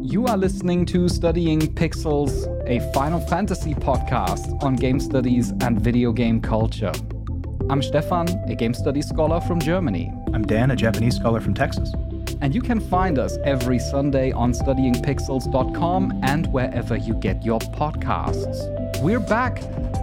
You are listening to Studying Pixels, a Final Fantasy podcast on game studies and video game culture. I'm Stefan, a game studies scholar from Germany. I'm Dan, a Japanese scholar from Texas. And you can find us every Sunday on studyingpixels.com and wherever you get your podcasts. We're back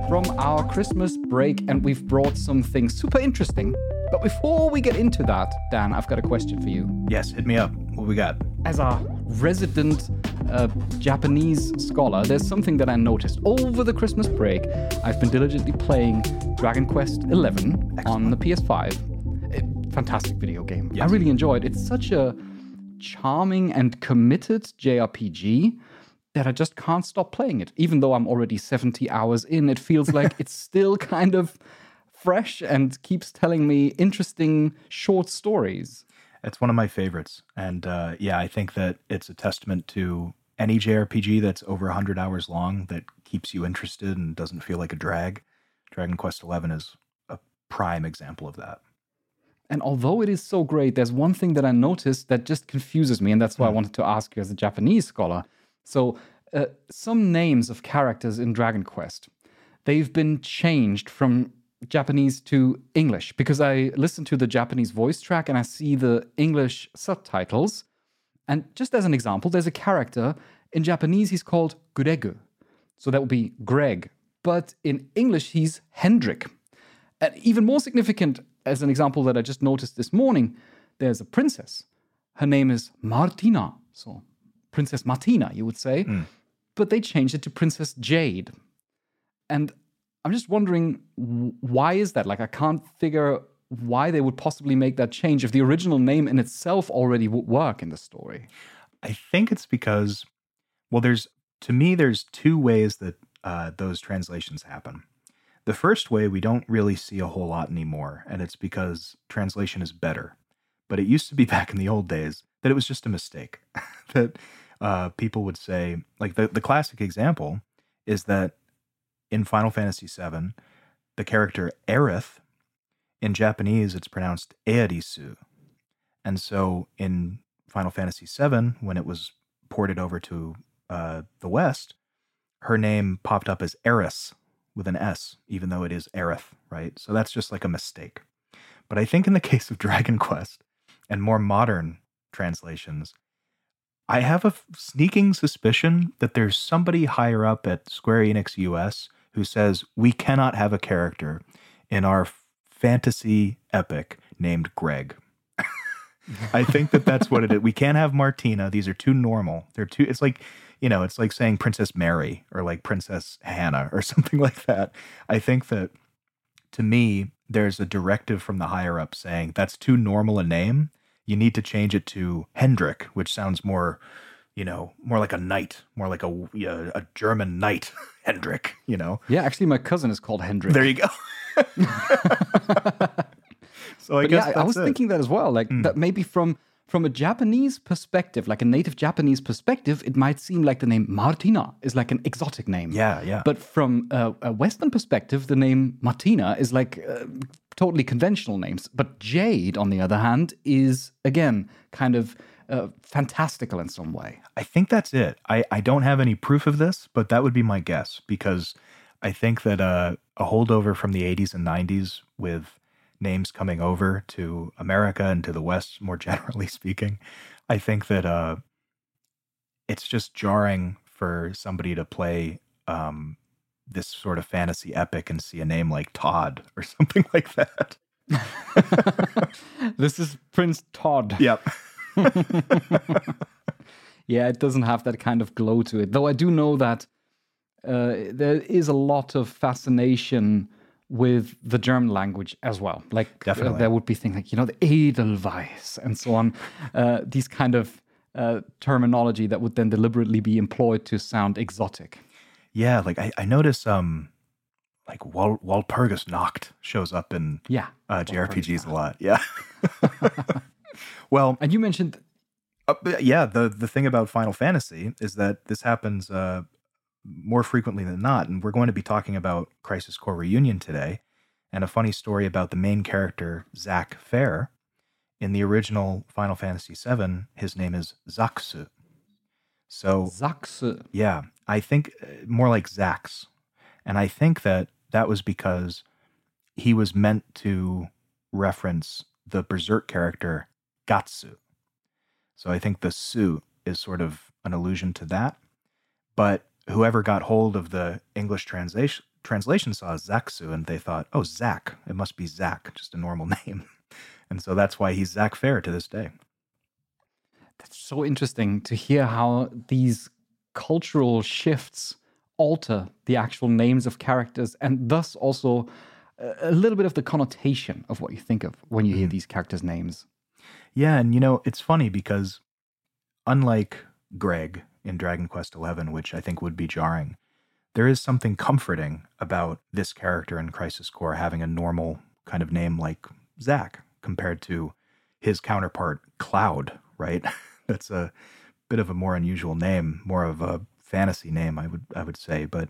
from our Christmas break and we've brought something super interesting. But before we get into that, Dan, I've got a question for you. Yes, hit me up. What we got? As a resident uh, Japanese scholar, there's something that I noticed over the Christmas break. I've been diligently playing Dragon Quest XI on the PS5. A fantastic video game. Yes. I really enjoyed it. It's such a charming and committed JRPG that I just can't stop playing it. Even though I'm already 70 hours in, it feels like it's still kind of fresh and keeps telling me interesting short stories. It's one of my favorites. And uh, yeah, I think that it's a testament to any JRPG that's over 100 hours long that keeps you interested and doesn't feel like a drag. Dragon Quest XI is a prime example of that. And although it is so great, there's one thing that I noticed that just confuses me, and that's why I wanted to ask you as a Japanese scholar. So, uh, some names of characters in Dragon Quest, they've been changed from Japanese to English because I listen to the Japanese voice track and I see the English subtitles. And just as an example, there's a character in Japanese, he's called Greg. So that would be Greg. But in English, he's Hendrik. And even more significant, as an example that I just noticed this morning, there's a princess. Her name is Martina. So, Princess Martina, you would say. Mm. But they changed it to Princess Jade. And I'm just wondering why is that? Like, I can't figure why they would possibly make that change if the original name in itself already would work in the story. I think it's because, well, there's, to me, there's two ways that uh, those translations happen. The first way we don't really see a whole lot anymore, and it's because translation is better. But it used to be back in the old days that it was just a mistake. that uh, people would say, like the, the classic example is that in Final Fantasy VII, the character Aerith, in Japanese, it's pronounced Earisu. And so in Final Fantasy VII, when it was ported over to uh, the West, her name popped up as Eris with an S, even though it is Aerith, right? So that's just like a mistake. But I think in the case of Dragon Quest and more modern translations, I have a sneaking suspicion that there's somebody higher up at Square Enix US who says we cannot have a character in our fantasy epic named Greg. I think that that's what it is. We can't have Martina. These are too normal. They're too. It's like, you know, it's like saying Princess Mary or like Princess Hannah or something like that. I think that to me, there's a directive from the higher up saying that's too normal a name. You need to change it to Hendrik, which sounds more, you know, more like a knight, more like a a German knight, Hendrik. You know, Yeah, actually, my cousin is called Hendrik. there you go. so I But guess yeah, I- was it. thinking that as well. Like that maybe from from a Japanese perspective, like a native Japanese perspective, it might seem like the name Martina is like an exotic name. Yeah, yeah. But from a, a Western perspective, the name Martina is like uh, totally conventional names. But Jade, on the other hand, is again kind of uh, fantastical in some way. I think that's it. I, I don't have any proof of this, but that would be my guess because I think that uh, a holdover from the 80s and 90s with names coming over to America and to the West, more generally speaking, I think that uh, it's just jarring for somebody to play um, this sort of fantasy epic and see a name like Todd or something like that. this is Prince Todd. Yep. yeah, it doesn't have that kind of glow to it. Though I do know that uh, there is a lot of fascination with the German language as well. Like uh, there would be things like you know the Edelweiss and so on. Uh, these kind of uh, terminology that would then deliberately be employed to sound exotic. Yeah, like I, I notice um like Wal Walpurgis Nacht shows up in Yeah. uh, JRPGs a lot. Yeah. well, And you mentioned uh, yeah, the the thing about Final Fantasy is that this happens uh, more frequently than not, and we're going to be talking about Crisis Core Reunion today, and a funny story about the main character Zack Fair in the original Final Fantasy VII, his name is Zaxu. So Zaxu. Yeah, I think uh, more like Zax. And I think that that was because he was meant to reference the Berserk character Gatsu. So I think the Su is sort of an allusion to that. But whoever got hold of the English translation translation saw Zaxu and they thought, oh, Zach. It must be Zach, just a normal name. And so that's why he's Zack Fair to this day. That's so interesting to hear how these cultural shifts alter the actual names of characters and thus also a little bit of the connotation of what you think of when you hear mm. these characters' names. Yeah, and you know, it's funny because unlike Greg in Dragon Quest XI, which I think would be jarring, there is something comforting about this character in Crisis Core having a normal kind of name like Zack compared to his counterpart Cloud, right? That's a bit of a more unusual name, more of a fantasy name, I would I would say. But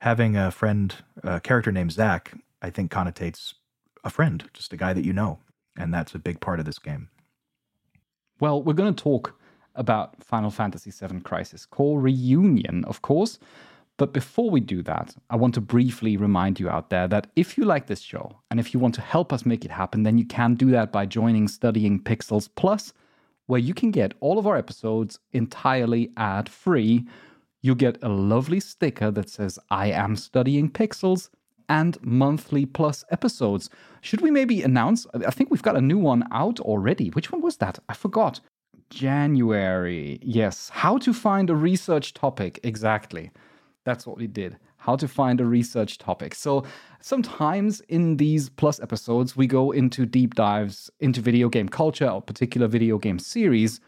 having a friend, a character named Zack, I think connotates a friend, just a guy that you know, and that's a big part of this game. Well, we're going to talk about Final Fantasy VII Crisis Core Reunion, of course. But before we do that, I want to briefly remind you out there that if you like this show and if you want to help us make it happen, then you can do that by joining Studying Pixels Plus, where you can get all of our episodes entirely ad free. You get a lovely sticker that says, I am studying pixels, and monthly plus episodes. Should we maybe announce? I think we've got a new one out already. Which one was that? I forgot. January. Yes. How to find a research topic. Exactly. That's what we did. How to find a research topic. So sometimes in these plus episodes, we go into deep dives into video game culture or particular video game series.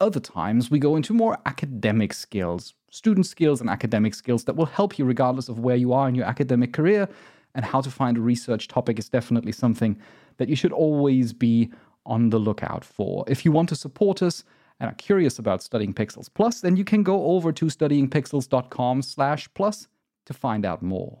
Other times, we go into more academic skills, student skills, and academic skills that will help you regardless of where you are in your academic career. And how to find a research topic is definitely something that you should always be on the lookout for. If you want to support us, and are curious about studying Pixels Plus, then you can go over to studyingpixels.com slash plus to find out more.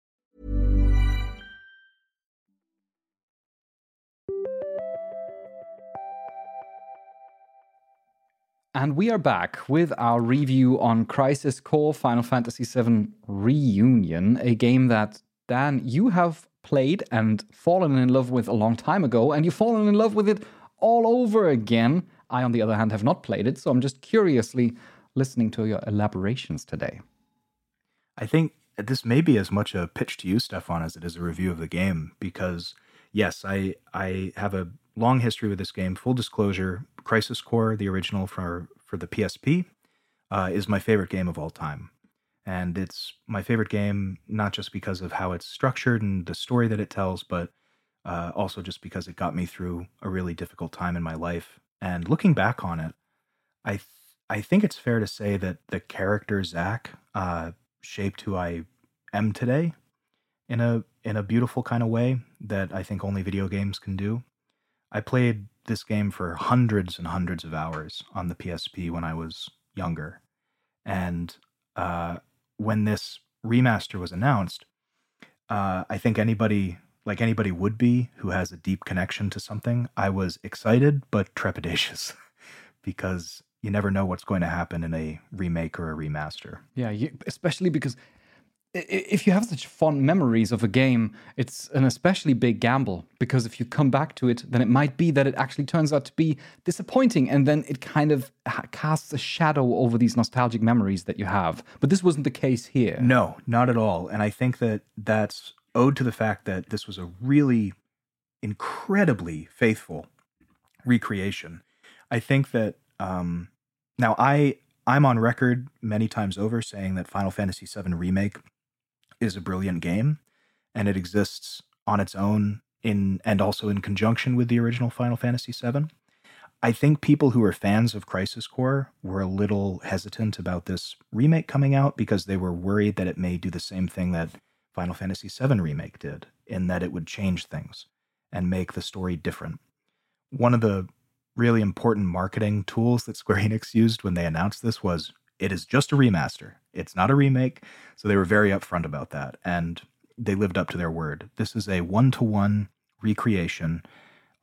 And we are back with our review on Crisis Core Final Fantasy VII Reunion, a game that Dan, you have played and fallen in love with a long time ago, and you've fallen in love with it all over again. I, on the other hand, have not played it, so I'm just curiously listening to your elaborations today. I think this may be as much a pitch to you, Stefan, as it is a review of the game, because yes, I I have a long history with this game. Full disclosure: Crisis Core, the original for for the PSP, uh, is my favorite game of all time. And it's my favorite game, not just because of how it's structured and the story that it tells, but uh, also just because it got me through a really difficult time in my life. And looking back on it, I th- I think it's fair to say that the character Zack uh, shaped who I am today in a in a beautiful kind of way that I think only video games can do. I played this game for hundreds and hundreds of hours on the PSP when I was younger, and uh, when this remaster was announced, uh, I think anybody, like anybody would be who has a deep connection to something, I was excited but trepidatious because you never know what's going to happen in a remake or a remaster. Yeah, especially because if you have such fond memories of a game, it's an especially big gamble because if you come back to it, then it might be that it actually turns out to be disappointing and then it kind of casts a shadow over these nostalgic memories that you have. But this wasn't the case here. No, not at all. And I think that that's owed to the fact that this was a really incredibly faithful recreation. I think that um, now I I'm on record many times over saying that Final Fantasy VII Remake is a brilliant game, and it exists on its own in and also in conjunction with the original Final Fantasy VII. I think people who are fans of Crisis Core were a little hesitant about this remake coming out because they were worried that it may do the same thing that Final Fantasy VII Remake did, in that it would change things and make the story different. One of the really important marketing tools that Square Enix used when they announced this was it is just a remaster. It's not a remake. So they were very upfront about that. And they lived up to their word. This is a one to one recreation,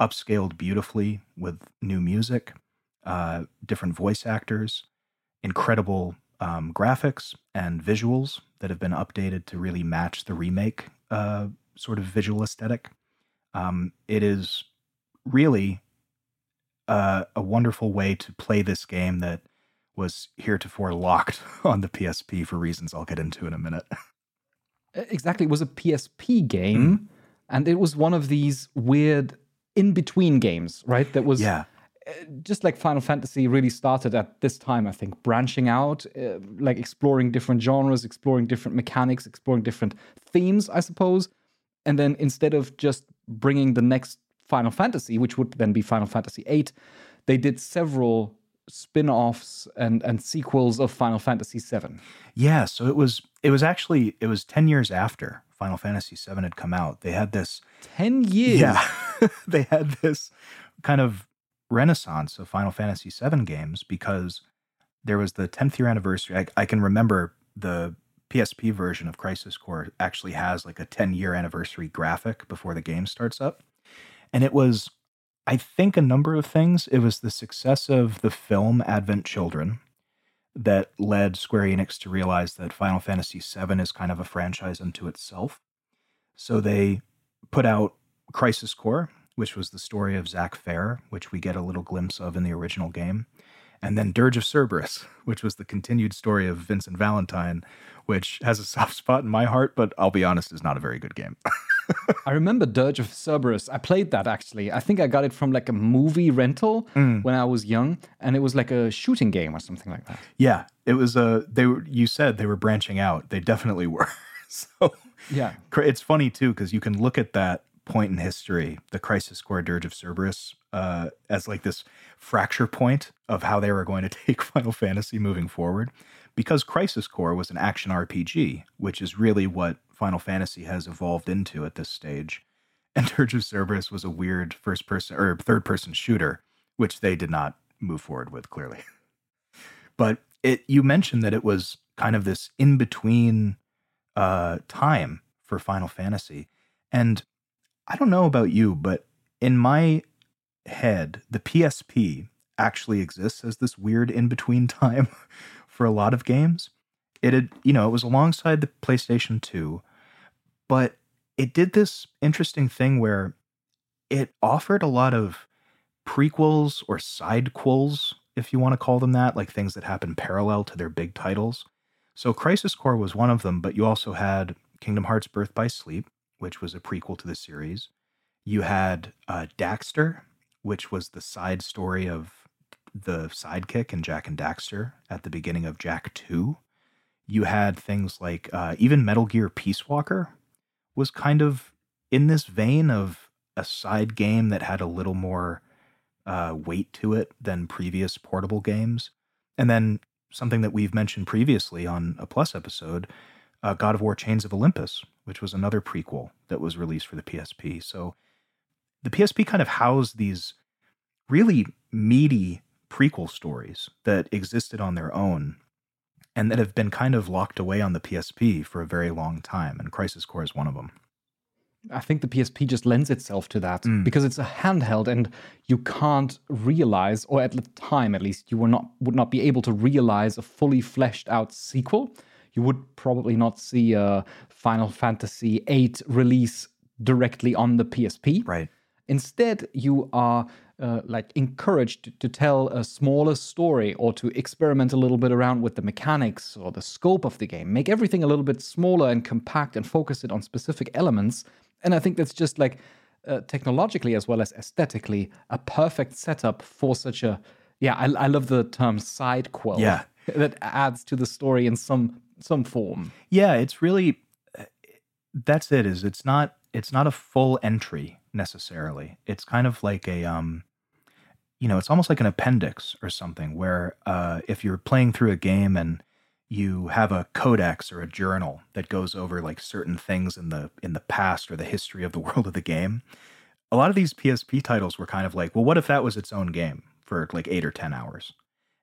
upscaled beautifully with new music, uh, different voice actors, incredible um, graphics and visuals that have been updated to really match the remake uh, sort of visual aesthetic. Um, it is really uh, a wonderful way to play this game that was heretofore locked on the PSP for reasons I'll get into in a minute. Exactly. It was a PSP game, and it was one of these weird in between games, right? That was yeah. just like Final Fantasy really started at this time, I think, branching out, uh, like exploring different genres, exploring different mechanics, exploring different themes, I suppose. And then instead of just bringing the next Final Fantasy, which would then be Final Fantasy VIII, they did several spin-offs and and sequels of Final Fantasy VII. Yeah, so it was it was actually it was 10 years after Final Fantasy 7 had come out. They had this Ten years. Yeah. they had this kind of renaissance of Final Fantasy VII games because there was the 10th year anniversary. I, I can remember the PSP version of Crisis Core actually has like a 10 year anniversary graphic before the game starts up. And it was, I think, a number of things. It was the success of the film Advent Children that led Square Enix to realize that Final Fantasy VII is kind of a franchise unto itself. So they put out Crisis Core, which was the story of Zack Fair, which we get a little glimpse of in the original game. And then Dirge of Cerberus, which was the continued story of Vincent Valentine, which has a soft spot in my heart, but I'll be honest, is not a very good game. I remember Dirge of Cerberus. I played that actually. I think I got it from like a movie rental Mm. when I was young, and it was like a shooting game or something like that. yeah, it was a. they were. You said they were branching out. They definitely were. so Yeah. It's funny too because you can look at that point in history, the Crisis Core Dirge of Cerberus, uh, as like this fracture point of how they were going to take Final Fantasy moving forward. Because Crisis Core was an action RPG, which is really what Final Fantasy has evolved into at this stage, and Dirge of Cerberus was a weird first person or third person shooter, which they did not move forward with clearly. But it you mentioned that it was kind of this in between uh, time for Final Fantasy. And I don't know about you, but in my head, the PSP actually exists as this weird in between time for a lot of games. It had, you know, it was alongside the PlayStation 2, but it did this interesting thing where it offered a lot of prequels or sidequels, if you want to call them that, like things that happen parallel to their big titles. So Crisis Core was one of them, but you also had Kingdom Hearts Birth by Sleep, which was a prequel to the series. You had uh, Daxter, which was the side story of the sidekick in Jak and Daxter at the beginning of Jak 2. You had things like uh, even Metal Gear Peace Walker was kind of in this vein of a side game that had a little more uh, weight to it than previous portable games. And then something that we've mentioned previously on a Plus episode, uh, God of War Chains of Olympus, which was another prequel that was released for the PSP. So the PSP kind of housed these really meaty prequel stories that existed on their own and that have been kind of locked away on the PSP for a very long time. And Crisis Core is one of them. I think the PSP just lends itself to that Mm. because it's a handheld and you can't realize, or at the time at least, you were not would not be able to realize a fully fleshed out sequel. you would probably not see a Final Fantasy VIII release directly on the PSP. Right. Instead, you are uh, like encouraged to tell a smaller story or to experiment a little bit around with the mechanics or the scope of the game. Make everything a little bit smaller and compact and focus it on specific elements. And I think that's just like uh, technologically as well as aesthetically a perfect setup for such a yeah. I, I love the term side quel. Yeah. that adds to the story in some some form. Yeah, it's really that's it. Is it's not it's not a full entry necessarily. It's kind of like a um you know, it's almost like an appendix or something where uh if you're playing through a game and you have a codex or a journal that goes over like certain things in the in the past or the history of the world of the game. A lot of these PSP titles were kind of like, well, what if that was its own game for like 8 or 10 hours?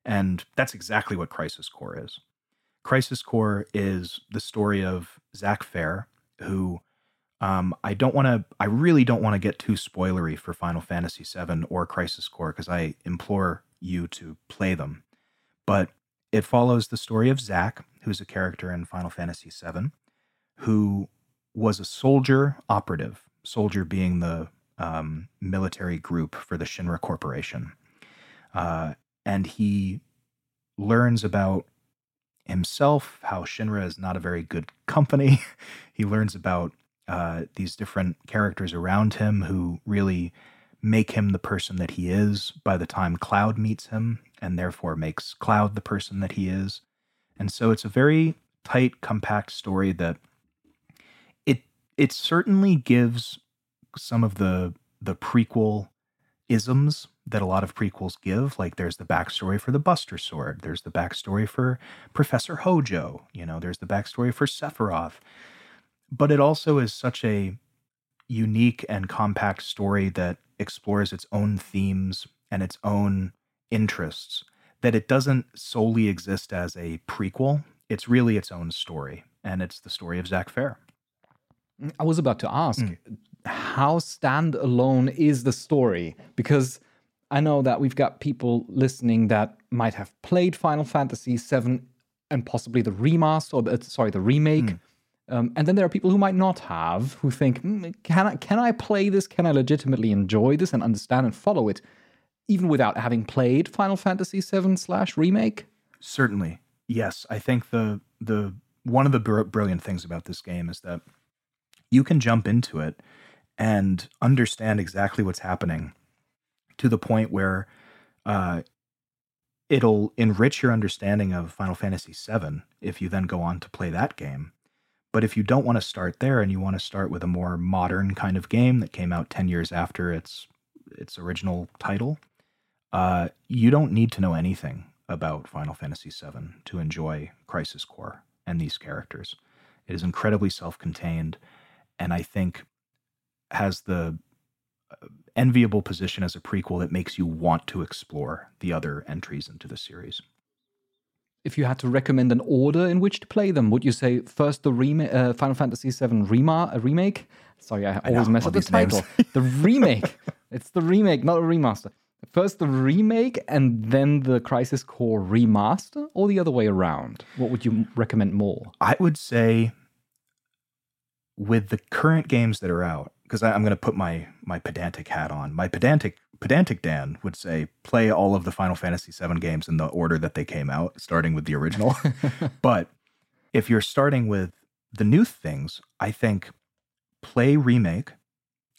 And that's exactly what Crisis Core is. Crisis Core is the story of Zack Fair, who um, I don't want to, I really don't want to get too spoilery for Final Fantasy VII or Crisis Core because I implore you to play them. But it follows the story of Zack, who's a character in Final Fantasy VII, who was a soldier operative, soldier being the um, military group for the Shinra Corporation. Uh, and he learns about himself, how Shinra is not a very good company. he learns about uh, these different characters around him who really make him the person that he is by the time Cloud meets him, and therefore makes Cloud the person that he is. And so it's a very tight, compact story that it it certainly gives some of the the prequel isms that a lot of prequels give. Like there's the backstory for the Buster Sword, there's the backstory for Professor Hojo, you know, there's the backstory for Sephiroth. But it also is such a unique and compact story that explores its own themes and its own interests that it doesn't solely exist as a prequel. It's really its own story, and it's the story of Zack Fair. I was about to ask, mm. how standalone is the story? Because I know that we've got people listening that might have played Final Fantasy VII and possibly the remaster, or the, sorry, the remake. Mm. Um, and then there are people who might not have, who think, mm, can I can I play this? Can I legitimately enjoy this and understand and follow it, even without having played Final Fantasy VII slash remake? Certainly, yes. I think the the one of the br- brilliant things about this game is that you can jump into it and understand exactly what's happening to the point where uh, it'll enrich your understanding of Final Fantasy VII if you then go on to play that game. But if you don't want to start there and you want to start with a more modern kind of game that came out 10 years after its its original title, uh, you don't need to know anything about Final Fantasy VII to enjoy Crisis Core and these characters. It is incredibly self-contained, and I think has the uh, enviable position as a prequel that makes you want to explore the other entries into the series if you had to recommend an order in which to play them, would you say first the rem- uh, Final Fantasy VII rema- a remake? Sorry, I always I mess up the title. the remake. It's the remake, not a remaster. First the remake and then the Crisis Core remaster, or the other way around? What would you recommend more? I would say with the current games that are out, because I'm going to put my my pedantic hat on. My pedantic pedantic Dan would say play all of the Final Fantasy VII games in the order that they came out, starting with the original. but if you're starting with the new things, I think play remake,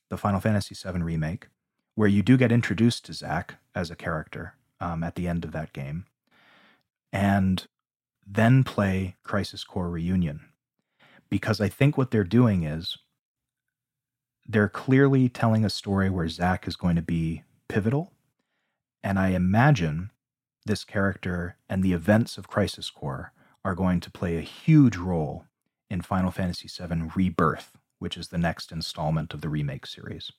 the Final Fantasy VII remake, where you do get introduced to Zack as a character um, at the end of that game, and then play Crisis Core Reunion. Because I think what they're doing is they're clearly telling a story where Zack is going to be pivotal. And I imagine this character and the events of Crisis Core are going to play a huge role in Final Fantasy VII Rebirth, which is the next installment of the remake series.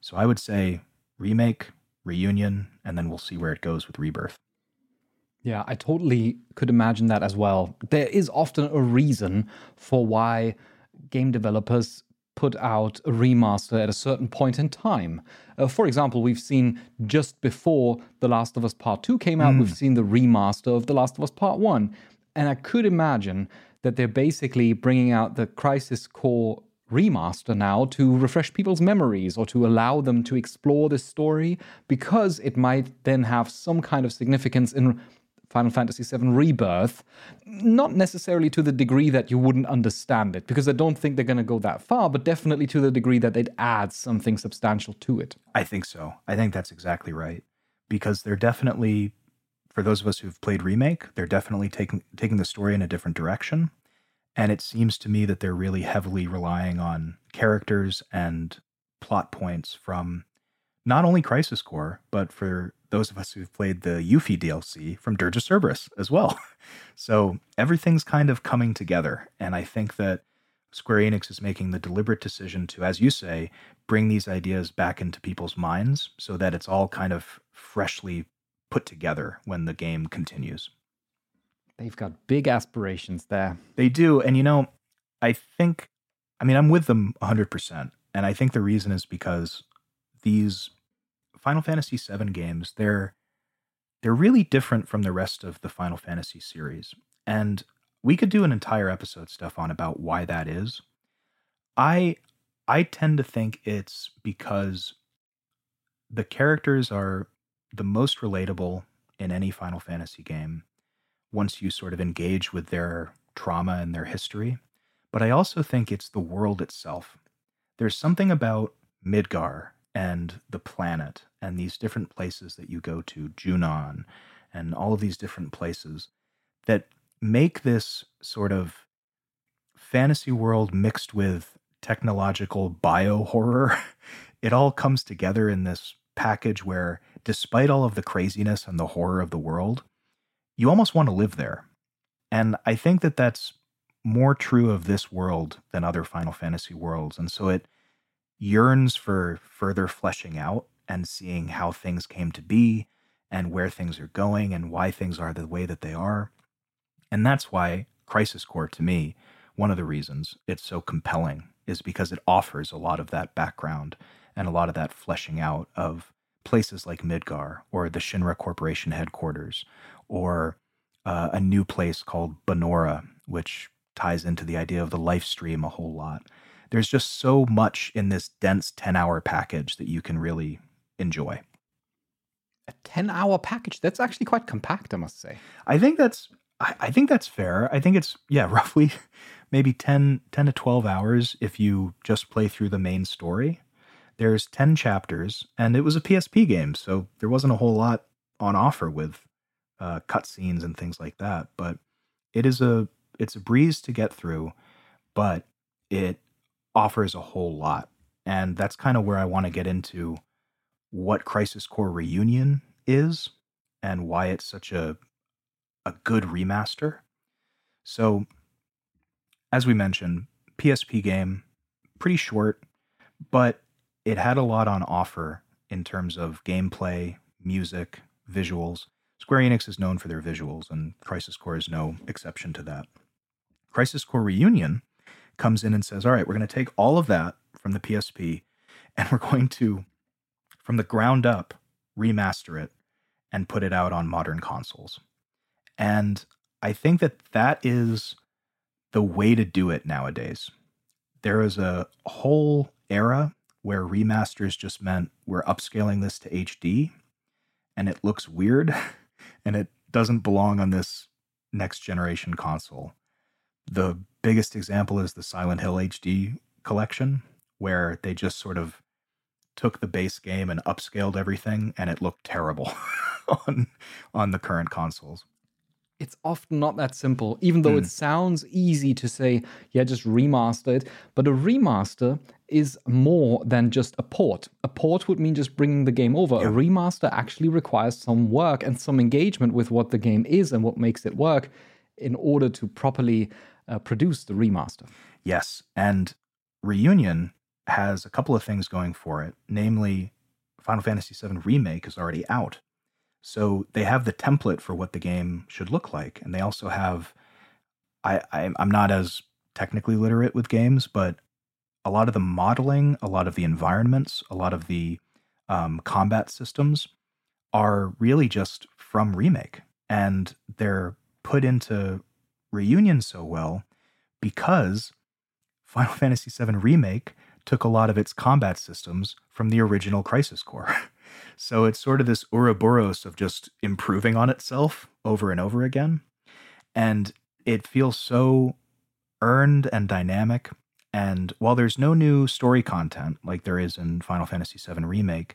So I would say remake, reunion, and then we'll see where it goes with Rebirth. Yeah, I totally could imagine that as well. There is often a reason for why game developers put out a remaster at a certain point in time. Uh, for example, we've seen just before The Last of Us Part 2 came out, mm. we've seen the remaster of The Last of Us Part 1. And I could imagine that they're basically bringing out the Crisis Core remaster now to refresh people's memories or to allow them to explore this story because it might then have some kind of significance in Final Fantasy VII Rebirth, not necessarily to the degree that you wouldn't understand it, because I don't think they're going to go that far, but definitely to the degree that they'd add something substantial to it. I think so. I think that's exactly right. Because they're definitely, for those of us who've played Remake, they're definitely taking taking the story in a different direction. And it seems to me that they're really heavily relying on characters and plot points from not only Crisis Core, but for those of us who've played the Yuffie DLC from Dirge of Cerberus as well. So everything's kind of coming together. And I think that Square Enix is making the deliberate decision to, as you say, bring these ideas back into people's minds so that it's all kind of freshly put together when the game continues. They've got big aspirations there. They do. And you know, I think, I mean, I'm with them 100%. And I think the reason is because these Final Fantasy VII games, they're they're really different from the rest of the Final Fantasy series. And we could do an entire episode Stefan about why that is. I I tend to think it's because the characters are the most relatable in any Final Fantasy game once you sort of engage with their trauma and their history. But I also think it's the world itself. There's something about Midgar and the planet and these different places that you go to, Junon, and all of these different places that make this sort of fantasy world mixed with technological bio horror. It all comes together in this package where, despite all of the craziness and the horror of the world, you almost want to live there. And I think that that's more true of this world than other Final Fantasy worlds. And so it yearns for further fleshing out and seeing how things came to be and where things are going and why things are the way that they are. And that's why Crisis Core, to me, one of the reasons it's so compelling is because it offers a lot of that background and a lot of that fleshing out of places like Midgar or the Shinra Corporation headquarters or uh, a new place called Banora, which ties into the idea of the life stream a whole lot there's just so much in this dense 10 hour package that you can really enjoy. A 10 hour package? That's actually quite compact, I must say. I think that's I, I think that's fair. I think it's yeah, roughly maybe 10, 10 to 12 hours if you just play through the main story. There's 10 chapters, and it was a PSP game, so there wasn't a whole lot on offer with uh, cutscenes and things like that. But it is a it's a breeze to get through, but it offers a whole lot. And that's kind of where I want to get into what Crisis Core Reunion is and why it's such a a good remaster. So, as we mentioned, PSP game, pretty short, but it had a lot on offer in terms of gameplay, music, visuals. Square Enix is known for their visuals, and Crisis Core is no exception to that. Crisis Core Reunion comes in and says, all right, we're going to take all of that from the PSP and we're going to, from the ground up, remaster it and put it out on modern consoles. And I think that that is the way to do it nowadays. There is a whole era where remasters just meant we're upscaling this to HD and it looks weird and it doesn't belong on this next generation console. The biggest example is the Silent Hill HD collection, where they just sort of took the base game and upscaled everything, and it looked terrible on on the current consoles. It's often not that simple, even though mm. it hmm. sounds easy to say, yeah, just remaster it. But a remaster is more than just a port. A port would mean just bringing the game over. Yeah. A remaster actually requires some work and some engagement with what the game is and what makes it work in order to properly uh, produce the remaster. Yes, and Reunion has a couple of things going for it. Namely, Final Fantasy VII Remake is already out. So they have the template for what the game should look like. And they also have, I, I, I'm not as technically literate with games, but a lot of the modeling, a lot of the environments, a lot of the um, combat systems are really just from Remake. And they're put into reunion so well because Final Fantasy VII Remake took a lot of its combat systems from the original Crisis Core. so it's sort of this Ouroboros of just improving on itself over and over again. And it feels so earned and dynamic. And while there's no new story content like there is in Final Fantasy VII Remake,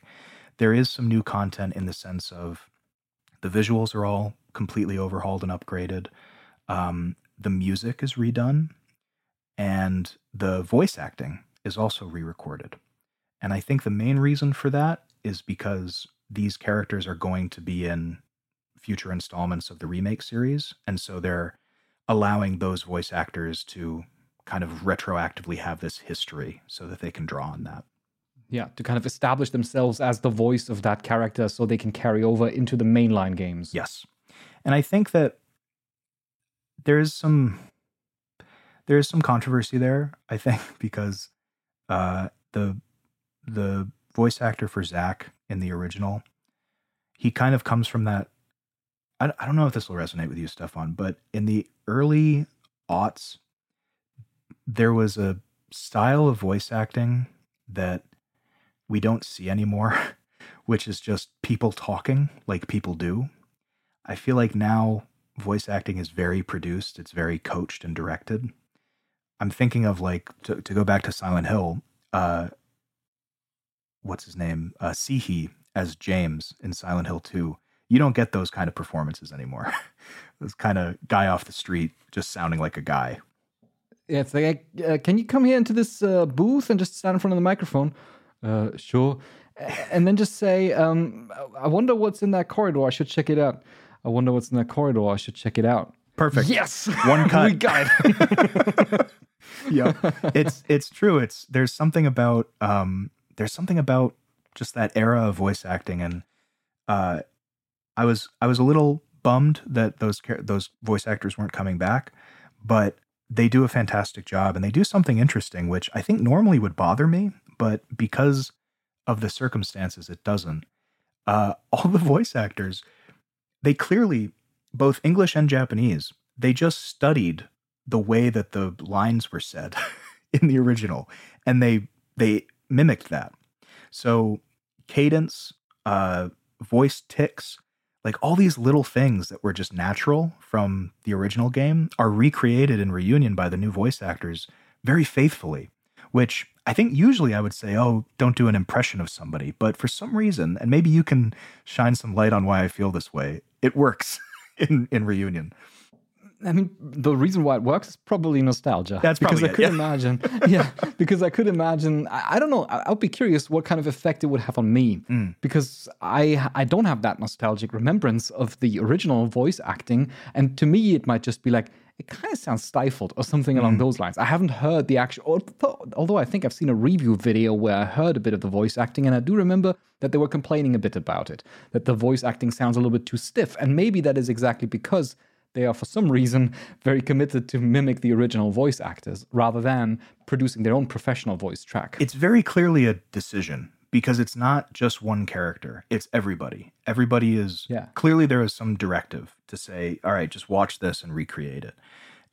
there is some new content in the sense of the visuals are all completely overhauled and upgraded. Um, the music is redone, and the voice acting is also re recorded. And I think the main reason for that is because these characters are going to be in future installments of the remake series. And so they're allowing those voice actors to kind of retroactively have this history so that they can draw on that. Yeah, to kind of establish themselves as the voice of that character so they can carry over into the mainline games. Yes. And I think that there's some there's some controversy there, I think, because uh the the voice actor for Zack in the original, he kind of comes from that I, I don't know if this will resonate with you, Stefan, but in the early aughts, there was a style of voice acting that we don't see anymore, which is just people talking like people do. I feel like now voice acting is very produced, it's very coached and directed. I'm thinking of like to, to go back to Silent Hill, uh what's his name? Uh Cihi as James in Silent Hill 2. You don't get those kind of performances anymore. this kind of guy off the street just sounding like a guy. Yeah, it's like, uh, can you come here into this uh, booth and just stand in front of the microphone? Uh, sure. And then just say, um, I wonder what's in that corridor. I should check it out. I wonder what's in that corridor. I should check it out. Perfect. Yes, One cut. we got it. yeah it's it's true it's there's something about um there's something about just that era of voice acting and uh i was i was a little bummed that those those voice actors weren't coming back but they do a fantastic job and they do something interesting which i think normally would bother me but because of the circumstances it doesn't uh all the voice actors they clearly both english and japanese they just studied the way that the lines were said in the original and they they mimicked that. So cadence uh voice ticks like all these little things that were just natural from the original game are recreated in reunion by the new voice actors very faithfully which i think usually i would say oh don't do an impression of somebody but for some reason and maybe you can shine some light on why i feel this way it works in in reunion I mean, the reason why it works is probably nostalgia. That's probably because probably I it, could yeah. imagine. Yeah, because I could imagine. I, I don't know. I would be curious what kind of effect it would have on me, Mm. because I I don't have that nostalgic remembrance of the original voice acting, and to me it might just be like it kind of sounds stifled or something Mm. along those lines. I haven't heard the actual, although, although I think I've seen a review video where I heard a bit of the voice acting, and I do remember that they were complaining a bit about it, that the voice acting sounds a little bit too stiff, and maybe that is exactly because they are for some reason very committed to mimic the original voice actors rather than producing their own professional voice track. it's very clearly a decision because it's not just one character it's everybody. Everybody is Yeah. clearly there is some directive to say all right just watch this and recreate it.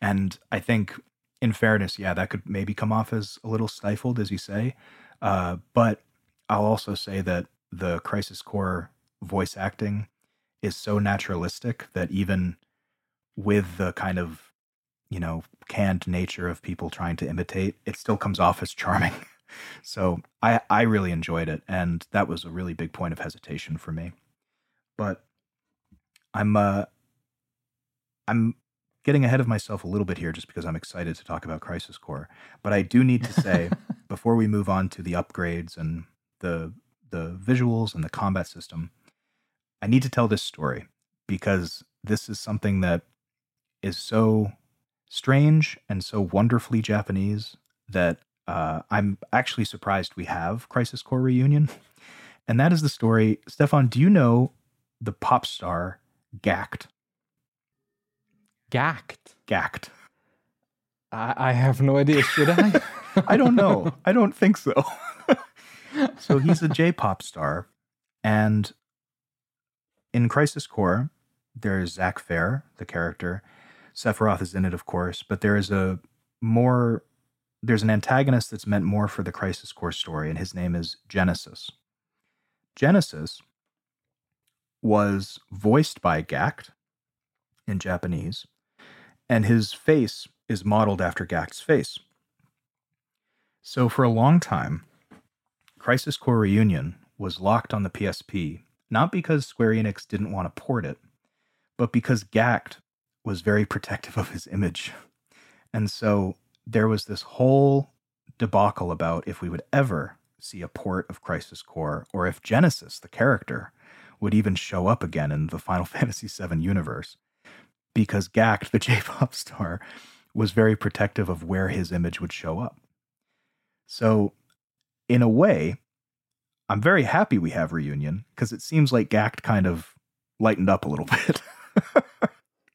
And i think in fairness yeah that could maybe come off as a little stifled as you say. Uh, but i'll also say that the crisis core voice acting is so naturalistic that even with the kind of you know canned nature of people trying to imitate it still comes off as charming so i i really enjoyed it and that was a really big point of hesitation for me. But i'm uh i'm getting ahead of myself a little bit here just because i'm excited to talk about crisis core. But i do need to say before we move on to the upgrades and the the visuals and the combat system i need to tell this story because this is something that is so strange and so wonderfully Japanese that uh, I'm actually surprised we have Crisis Core Reunion. And that is the story. Stefan, do you know the pop star Gackt? Gacked. Gackt. I, I have no idea. Should I? I don't know. I don't think so. so he's a J pop star. And in Crisis Core, there's Zack Fair, the character. Sephiroth is in it, of course, but there is a more there's an antagonist that's meant more for the Crisis Core story, and his name is Genesis. Genesis was voiced by Gackt in Japanese, and his face is modeled after Gackt's face. So for a long time, Crisis Core Reunion was locked on the PSP, not because Square Enix didn't want to port it, but because Gackt was very protective of his image. And so there was this whole debacle about if we would ever see a port of Crisis Core or if Genesis, the character, would even show up again in the Final Fantasy VII universe. Because Gackt, the J pop star, was very protective of where his image would show up. So, in a way, I'm very happy we have Reunion because it seems like Gackt kind of lightened up a little bit.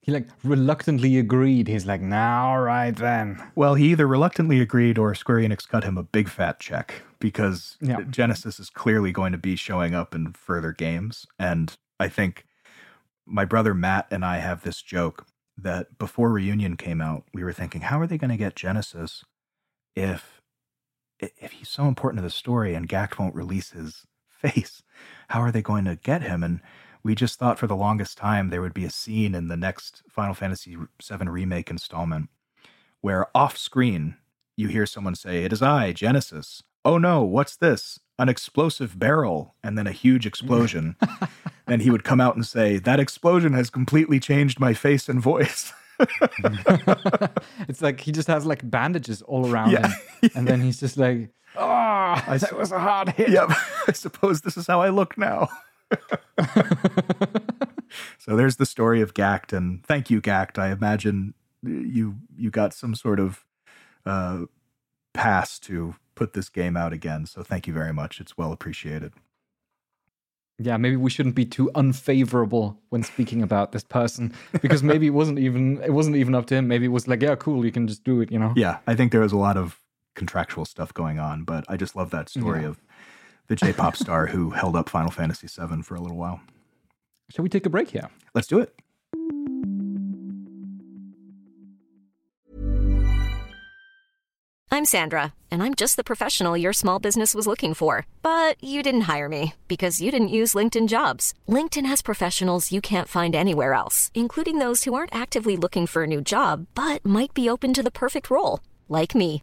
He like reluctantly agreed. He's like, "Now, all right then." Well, he either reluctantly agreed or Square Enix cut him a big fat check because Yeah. Genesis is clearly going to be showing up in further games, and I think my brother Matt and I have this joke that before Reunion came out, we were thinking, how are they going to get Genesis if if he's so important to the story and Gackt won't release his face? How are they going to get him? And we just thought for the longest time there would be a scene in the next Final Fantasy VII remake installment where off screen you hear someone say, It is I, Genesis. Oh no, what's this? An explosive barrel, and then a huge explosion. and he would come out and say, That explosion has completely changed my face and voice. it's like he just has like bandages all around Yeah. him, and then he's just like, "Ah, I that was a hard hit." yep, I suppose this is how I look now. so there's the story of Gackt, and thank you, Gackt. I imagine you you got some sort of uh, pass to put this game out again. So thank you very much. It's well appreciated. Yeah, maybe we shouldn't be too unfavorable when speaking about this person because maybe it wasn't even it wasn't even up to him. Maybe it was like, yeah, cool, you can just do it, you know. Yeah, I think there was a lot of contractual stuff going on, but I just love that story Yeah. of the J-pop star who held up Final Fantasy VII for a little while. Shall we take a break here? Let's do it. I'm Sandra, and I'm just the professional your small business was looking for. But you didn't hire me because you didn't use LinkedIn jobs. LinkedIn has professionals you can't find anywhere else, including those who aren't actively looking for a new job but might be open to the perfect role, like me.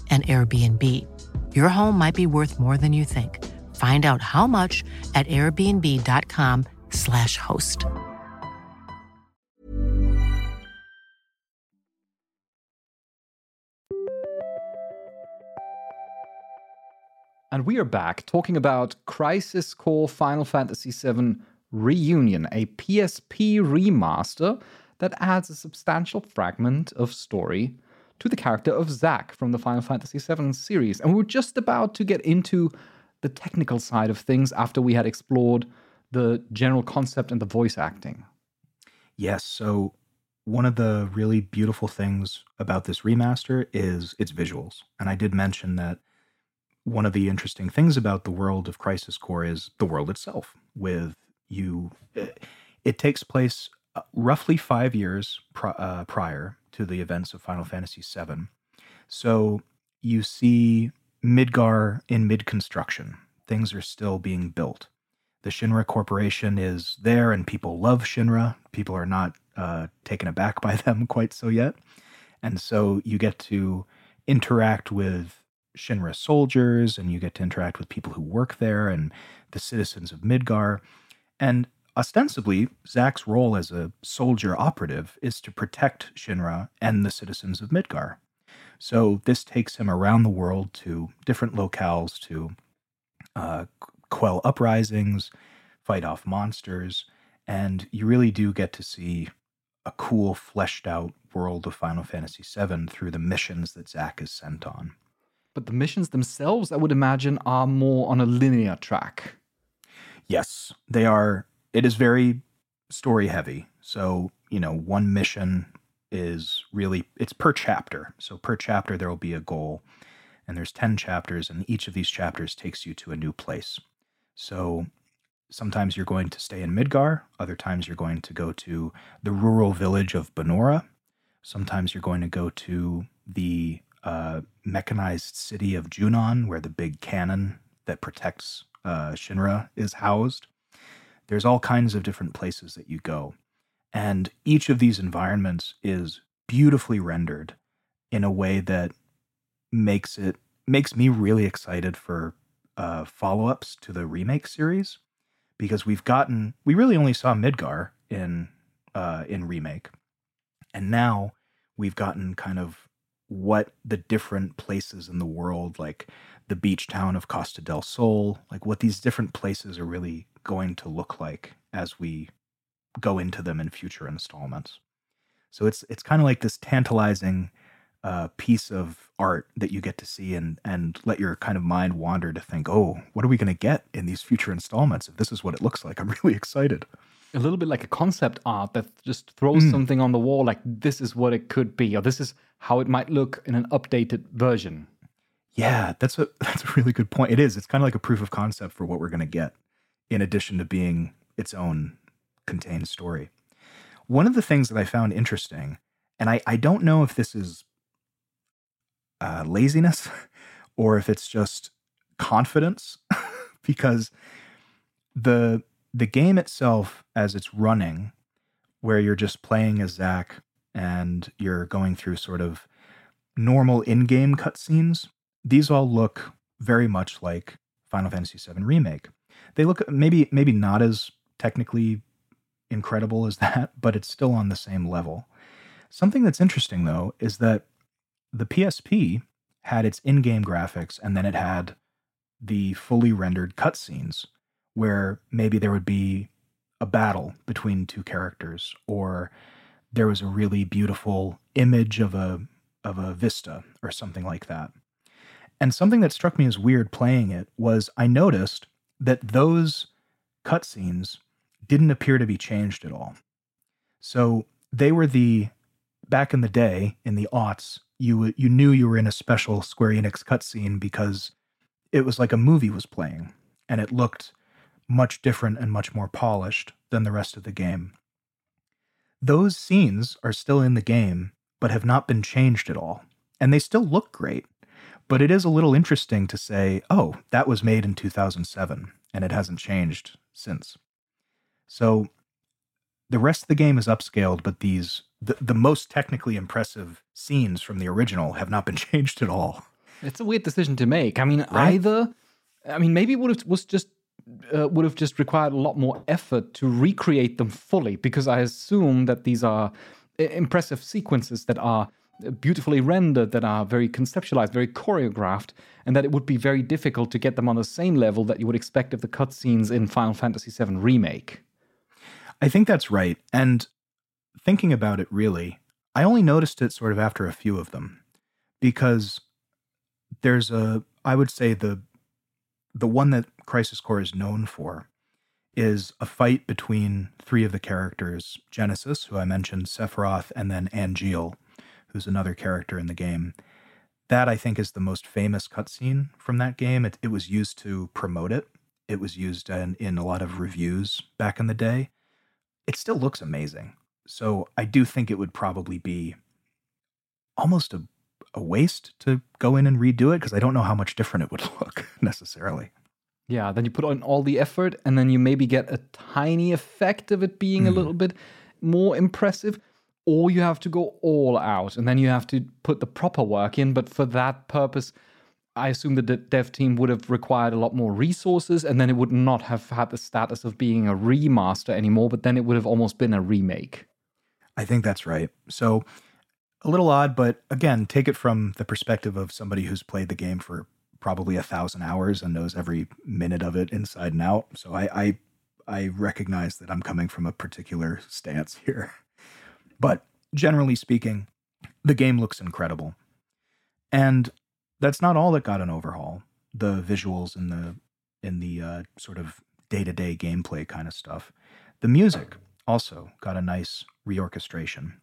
an Airbnb. Your home might be worth more than you think. Find out how much at airbnb.com/slash host. And we are back talking about Crisis Core Final Fantasy VII Reunion, a PSP remaster that adds a substantial fragment of story to the character of Zack from the Final Fantasy VII series. And we were just about to get into the technical side of things after we had explored the general concept and the voice acting. Yes. So, one of the really beautiful things about this remaster is its visuals. And I did mention that one of the interesting things about the world of Crisis Core is the world itself, with you. It, takes place uh, roughly five years uh, prior to the events of Final Fantasy VII. So you see Midgar in mid construction. Things are still being built. The Shinra Corporation is there, and people love Shinra. People are not uh, taken aback by them quite so yet. And so you get to interact with Shinra soldiers, and you get to interact with people who work there and the citizens of Midgar. And ostensibly, Zack's role as a soldier operative is to protect Shinra and the citizens of Midgar. So this takes him around the world to different locales to uh, quell uprisings, fight off monsters, and you really do get to see a cool, fleshed out world of Final Fantasy VII through the missions that Zack is sent on. But the missions themselves, I would imagine, are more on a linear track. Yes, they are. It is very story heavy. So, you know, one mission is really it's per chapter. So per chapter there will be a goal and there's 10 chapters and each of these chapters takes you to a new place. So sometimes you're going to stay in Midgar, other times you're going to go to the rural village of Banora. Sometimes you're going to go to the uh, mechanized city of Junon, where the big cannon that protects uh, Shinra is housed. There's all kinds of different places that you go. And each of these environments is beautifully rendered in a way that makes it makes me really excited for uh, follow-ups to the remake series because we've gotten we really only saw Midgar in uh, in remake, and now we've gotten kind of what the different places in the world, like the beach town of Costa del Sol, like what these different places are really going to look like as we go into them in future installments. So it's it's kind of like this tantalizing uh, piece of art that you get to see and and let your kind of mind wander to think, oh, what are we going to get in these future installments? If this is what it looks like, I'm really excited a little bit like a concept art that just throws mm. something on the wall like this is what it could be or this is how it might look in an updated version yeah that's a that's a really good point. It is. It's kind of like a proof of concept for what we're going to get in addition to being its own contained story. One of the things that i found interesting and i i don't know if this is uh, laziness or if it's just confidence because the the game itself, as it's running, where you're just playing as Zack and you're going through sort of normal in-game cutscenes, these all look very much like Final Fantasy VII Remake. They look maybe maybe not as technically incredible as that, but it's still on the same level. Something that's interesting though is that the PSP had its in-game graphics and then it had the fully rendered cutscenes where maybe there would be a battle between two characters or there was a really beautiful image of a of a vista or something like that. And something that struck me as weird playing it was I noticed that those cutscenes didn't appear to be changed at all. So they were the back in the day in the aughts, you you knew you were in a special Square Enix cutscene because it was like a movie was playing and it looked much different and much more polished than the rest of the game. Those scenes are still in the game, but have not been changed at all. And they still look great. But it is a little interesting to say, oh, that was made in 2007, and it hasn't changed since. So the rest of the game is upscaled, but these, the, the most technically impressive scenes from the original have not been changed at all. It's a weird decision to make. I mean, right? either, I mean, maybe it would have was just uh, would have just required a lot more effort to recreate them fully because I assume that these are uh, impressive sequences that are beautifully rendered, that are very conceptualized, very choreographed, and that it would be very difficult to get them on the same level that you would expect of the cutscenes in Final Fantasy VII Remake. I think that's right. And thinking about it really, I only noticed it sort of after a few of them because there's a I would say the the one that Crisis Core is known for is a fight between three of the characters, Genesis, who I mentioned, Sephiroth, and then Angeal, who's another character in the game. That I think is the most famous cutscene from that game. It, it was used to promote it. It was used in, in a lot of reviews back in the day. It still looks amazing. So I do think it would probably be almost a, a waste to go in and redo it because I don't know how much different it would look necessarily. Yeah, then you put on all the effort and then you maybe get a tiny effect of it being mm. a hmm. little bit more impressive. Or you have to go all out and then you have to put the proper work in. But for that purpose, I assume the dev team would have required a lot more resources and then it would not have had the status of being a remaster anymore, but then it would have almost been a remake. I think that's right. So a little odd, but again, take it from the perspective of somebody who's played the game for probably a thousand hours and knows every minute of it inside and out. So I, I, I recognize that I'm coming from a particular stance here. But generally speaking, the game looks incredible. And that's not all that got an overhaul. The visuals and the in the uh, sort of day to day gameplay kind of stuff. The music also got a nice reorchestration.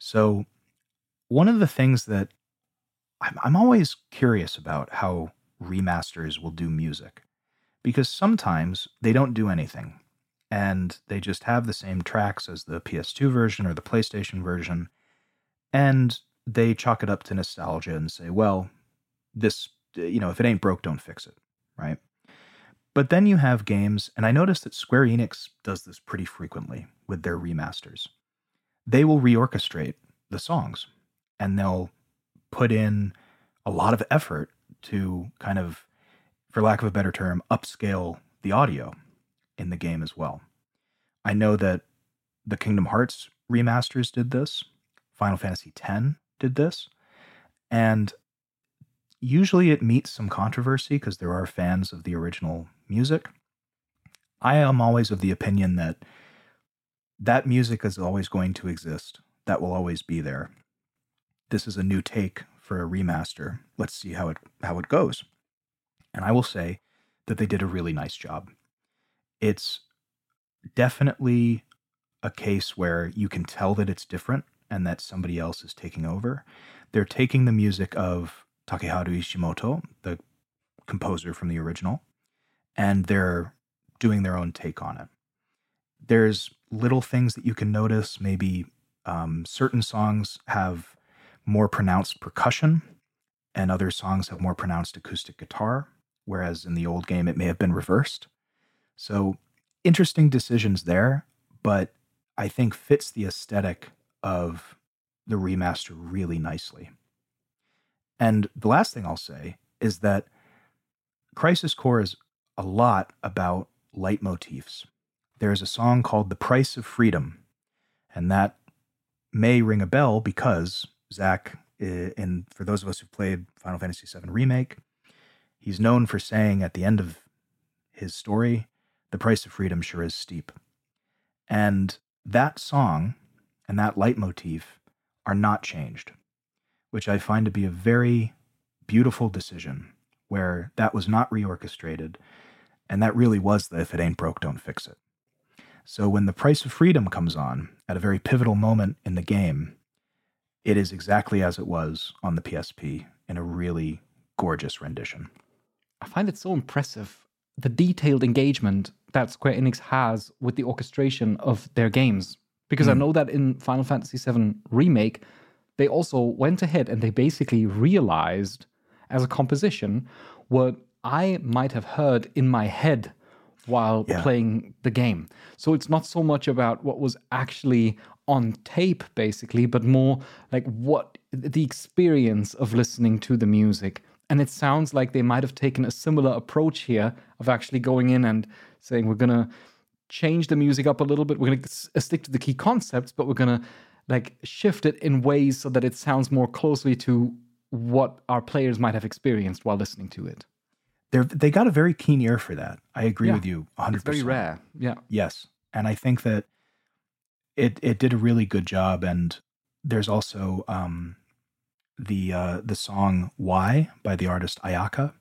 So one of the things that I'm, I'm always curious about how remasters will do music because sometimes they don't do anything and they just have the same tracks as the PS2 version or the PlayStation version and they chalk it up to nostalgia and say, well, this, you know, if it ain't broke, don't fix it, right? But then you have games, and I noticed that Square Enix does this pretty frequently with their remasters. They will reorchestrate the songs and they'll put in a lot of effort to kind of, for lack of a better term, upscale the audio in the game as well. I know that the Kingdom Hearts remasters did this, Final Fantasy X did this, and usually it meets some controversy because there are fans of the original music. I am always of the opinion that that music is always going to exist. That will always be there this is a new take for a remaster. Let's see how it how it goes. And I will say that they did a really nice job. It's definitely a case where you can tell that it's different and that somebody else is taking over. They're taking the music of Takeharu Ishimoto, the composer from the original, and they're doing their own take on it. There's little things that you can notice. Maybe um, certain songs have more pronounced percussion, and other songs have more pronounced acoustic guitar, whereas in the old game it may have been reversed. So, interesting decisions there, but I think fits the aesthetic of the remaster really nicely. And the last thing I'll say is that Crisis Core is a lot about leitmotifs. There's a song called The Price of Freedom, and that may ring a bell because Zack, and for those of us who've played Final Fantasy VII Remake, he's known for saying at the end of his story, the price of freedom sure is steep. And that song and that leitmotif are not changed, which I find to be a very beautiful decision where that was not reorchestrated. And that really was the if it ain't broke, don't fix it. So when the price of freedom comes on at a very pivotal moment in the game, it is exactly as it was on the PSP in a really gorgeous rendition. I find it so impressive the detailed engagement that Square Enix has with the orchestration of their games. Because mm. I hmm. know that in Final Fantasy VII Remake, they also went ahead and they basically realized as a composition what I might have heard in my head while yeah. playing the game. So it's not so much about what was actually on tape basically, but more like what the experience of listening to the music. And it sounds like they might have taken a similar approach here of actually going in and saying, we're going to change the music up a little bit. We're going to uh, stick to the key concepts, but we're going to like shift it in ways so that it sounds more closely to what our players might have experienced while listening to it. They they got a very keen ear for that. I agree yeah. with you 100%. It's very rare. Yeah. Yes. And I think that it it did a really good job, and there's also um, the uh, the song "Why" by the artist Ayaka,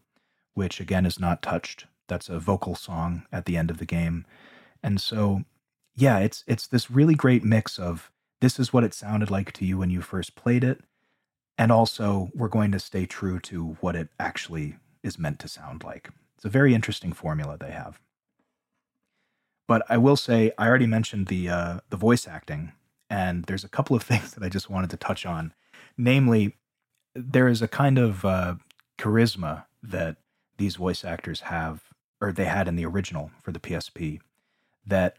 which again is not touched. That's a vocal song at the end of the game, and so yeah, it's it's this really great mix of this is what it sounded like to you when you first played it, and also we're going to stay true to what it actually is meant to sound like. It's a very interesting formula they have. But I will say, I already mentioned the uh, the voice acting, and there's a couple of things that I just wanted to touch on. Namely, there is a kind of uh, charisma that these voice actors have, or they had in the original for the PSP, that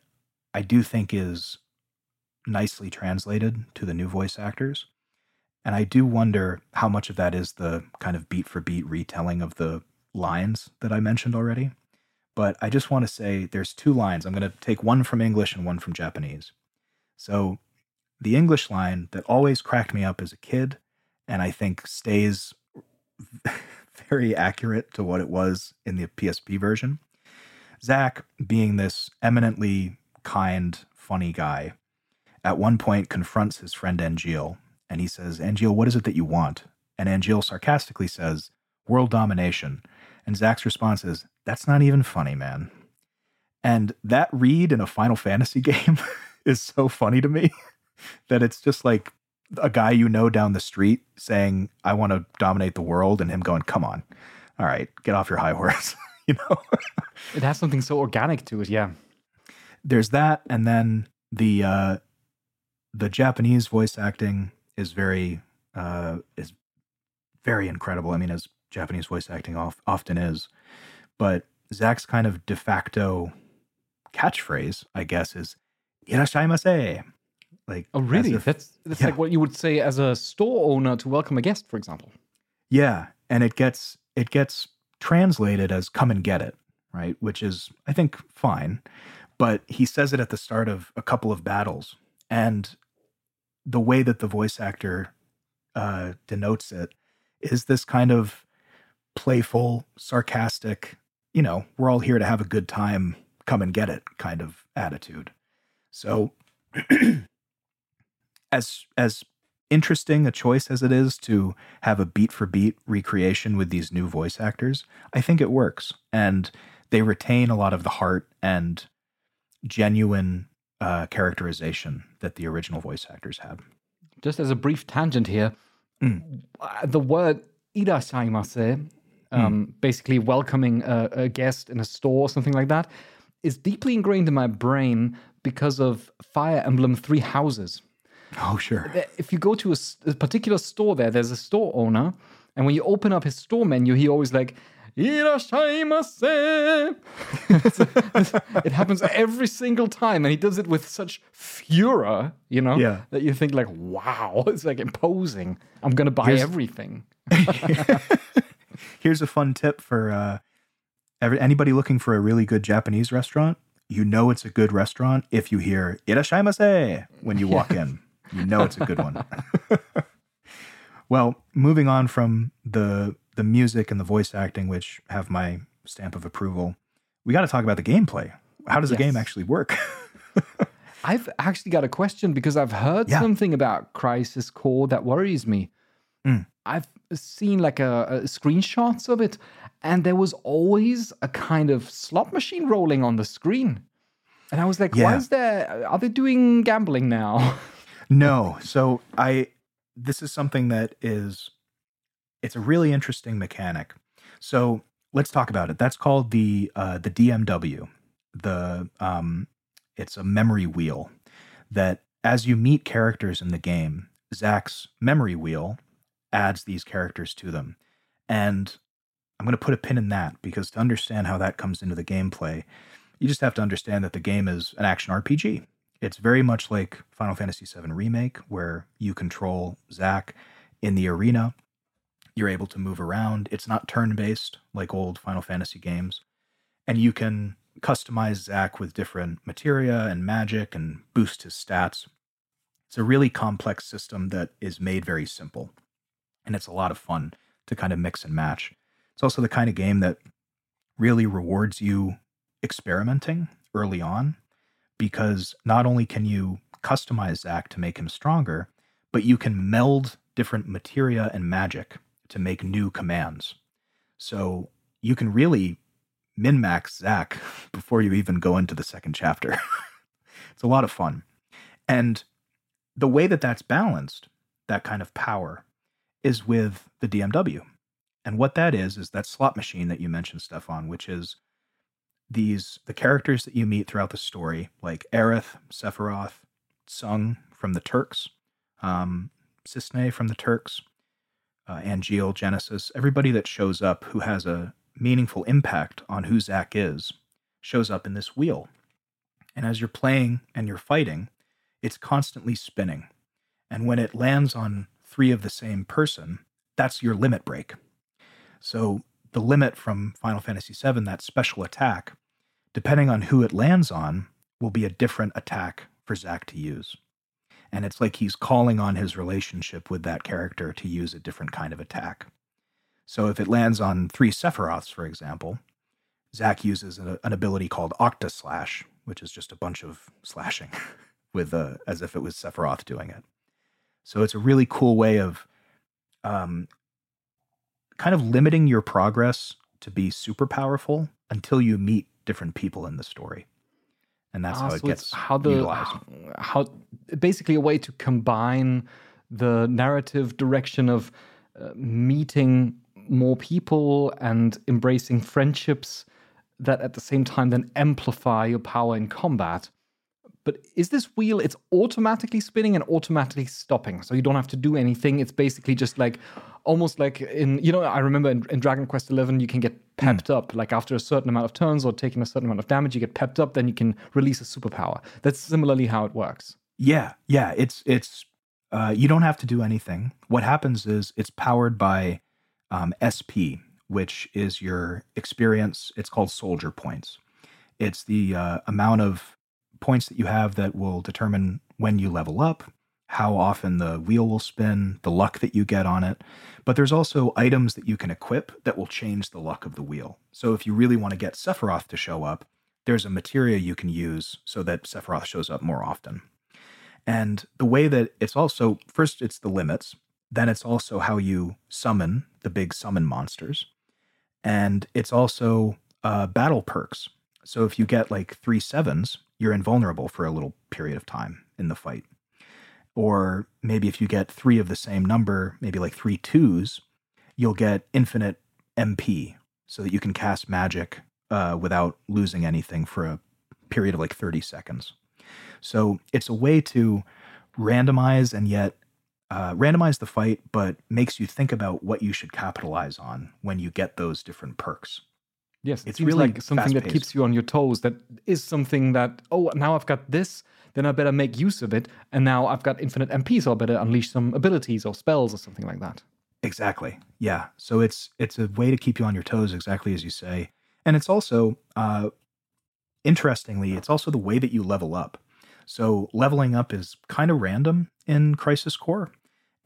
I do think is nicely translated to the new voice actors. And I do wonder how much of that is the kind of beat for beat retelling of the lines that I mentioned already. But I just want to say there's two lines. I'm going to take one from English and one from Japanese. So the English line that always cracked me up as a kid, and I think stays very accurate to what it was in the PSP version. Zack, being this eminently kind, funny guy, at one point confronts his friend Angeal and he says, Angeal, what is it that you want? And Angeal sarcastically says, World domination. And Zack's response is, That's not even funny, man. And that read in a Final Fantasy game is so funny to me that it's just like a guy you know down the street saying, I want to dominate the world, and him going, Come on. All right, get off your high horse. you know? it has something so organic to it, yeah. There's that, and then the uh the Japanese voice acting is very uh is very incredible. I mean, as Japanese voice acting off, often is. But Zack's kind of de facto catchphrase, I guess, is "Irashaimase." Like, oh, really? if- that's that's yeah. like what you would say as a store owner to welcome a guest, for example. Yeah, and it gets it gets translated as "come and get it," right? Which is, I think, fine. But he says it at the start of a couple of battles, and the way that the voice actor uh, denotes it is this kind of playful, sarcastic, you know, we're all here to have a good time, come and get it kind of attitude. So as as interesting a choice as it is to have a beat for beat recreation with these new voice actors, I think it works. And they retain a lot of the heart and genuine uh, characterization that the original voice actors had. Just as a brief tangent here, uh, the word irashaimase, um, basically welcoming a, a guest in a store or something like that, is deeply ingrained in my brain because of Fire Emblem Three Houses. Oh, sure. If you go to a particular store there, there's a store owner, and when you open up his store menu, he always like, it happens every single time, and he does it with such furor, you know, Yeah. that you think like, wow, it's like imposing. I'm gonna buy Here's- everything. Here's a fun tip for uh, every, anybody looking for a really good Japanese restaurant. You know it's a good restaurant if you hear "irashaimase" when you walk in. You know it's a good one. well, moving on from the the music and the voice acting, which have my stamp of approval, we got to talk about the gameplay. How does the game actually work? I've actually got a question because I've heard Yeah. something about Crisis Core that worries me. Mm. I've seen like a, a screenshots of it, and there was always a kind of slot machine rolling on the screen. And I was like, why is there? Are they doing gambling now? No. So I this is something that is it's a really interesting mechanic. So let's talk about it. That's called the uh, the DMW. The um, it's a memory wheel that as you meet characters in the game, Zack's memory wheel adds these characters to them. And I'm going to put a pin in that because to understand how that comes into the gameplay, you just have to understand that the game is an action RPG. It's very much like Final Fantasy VII Remake, where you control Zack in the arena. You're able to move around. It's not turn based like old Final Fantasy games. And you can customize Zack with different materia and magic and boost his stats. It's a really complex system that is made very simple. And it's a lot of fun to kind of mix and match. It's also the kind of game that really rewards you experimenting early on because not only can you customize Zack to make him stronger, but you can meld different materia and magic to make new commands. So you can really min max Zack before you even go into the second chapter. it's a lot of fun. And the way that that's balanced, that kind of power, is with the DMW. And what that is, is that slot machine that you mentioned, Stefan, which is these the characters that you meet throughout the story, like Aerith, Sephiroth, Tseng from the Turks, um, Cissnei from the Turks, uh, Angeal, Genesis, everybody that shows up who has a meaningful impact on who Zack is shows up in this wheel. And as you're playing and you're fighting, it's constantly spinning. And when it lands on three of the same person, that's your limit break. So the limit from Final Fantasy VII, that special attack, depending on who it lands on, will be a different attack for Zack to use. And it's like he's calling on his relationship with that character to use a different kind of attack. So if it lands on three Sephiroths, for example, Zack uses a, an ability called Octa Slash, which is just a bunch of slashing with uh, as if it was Sephiroth doing it. So it's a really cool way of um, kind of limiting your progress to be super powerful until you meet different people in the story. And that's ah, how it gets how the utilized. how basically a way to combine the narrative direction of uh, meeting more people and embracing friendships that at the same time then amplify your power in combat but is this wheel, it's automatically spinning and automatically stopping. So you don't have to do anything. It's basically just like almost like in, you know, I remember in, in Dragon Quest XI, you can get pepped mm. up. Like after a certain amount of turns or taking a certain amount of damage, you get pepped up, then you can release a superpower. That's similarly how it works. Yeah. Yeah. It's, it's, uh, you don't have to do anything. What happens is it's powered by um, SP, which is your experience. It's called soldier points. It's the uh, amount of points that you have that will determine when you level up, how often the wheel will spin, the luck that you get on it. But there's also items that you can equip that will change the luck of the wheel. So if you really want to get Sephiroth to show up, there's a materia you can use so that Sephiroth shows up more often. And the way that it's also first, it's the limits, then it's also how you summon the big summon monsters. And it's also uh, battle perks. So if you get like three sevens, you're invulnerable for a little period of time in the fight. Or maybe if you get three of the same number, maybe like three twos, you'll get infinite MP so that you can cast magic uh, without losing anything for a period of like 30 seconds. So it's a way to randomize and yet uh, randomize the fight, but makes you think about what you should capitalize on when you get those different perks. Yes, it it's really like something that keeps you on your toes. That is something that oh, now I've got this, then I better make use of it, and now I've got infinite MP, so I better unleash some abilities or spells or something like that. Exactly. Yeah. So it's it's a way to keep you on your toes, exactly as you say, and it's also, uh, interestingly, it's also the way that you level up. So leveling up is kind of random in Crisis Core.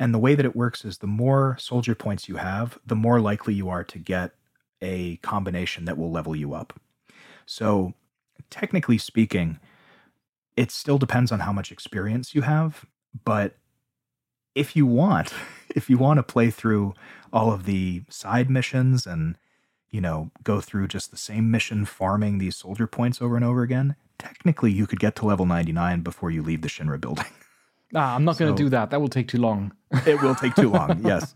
And the way that it works is the more soldier points you have, the more likely you are to get a combination that will level you up. So, technically speaking, it still depends on how much experience you have, but if you want, if you want to play through all of the side missions and you know, go through just the same mission farming these soldier points over and over again, technically you could get to level 99 before you leave the Shinra building. Ah, I'm not going to do that. That will take too long. it will take too long, yes.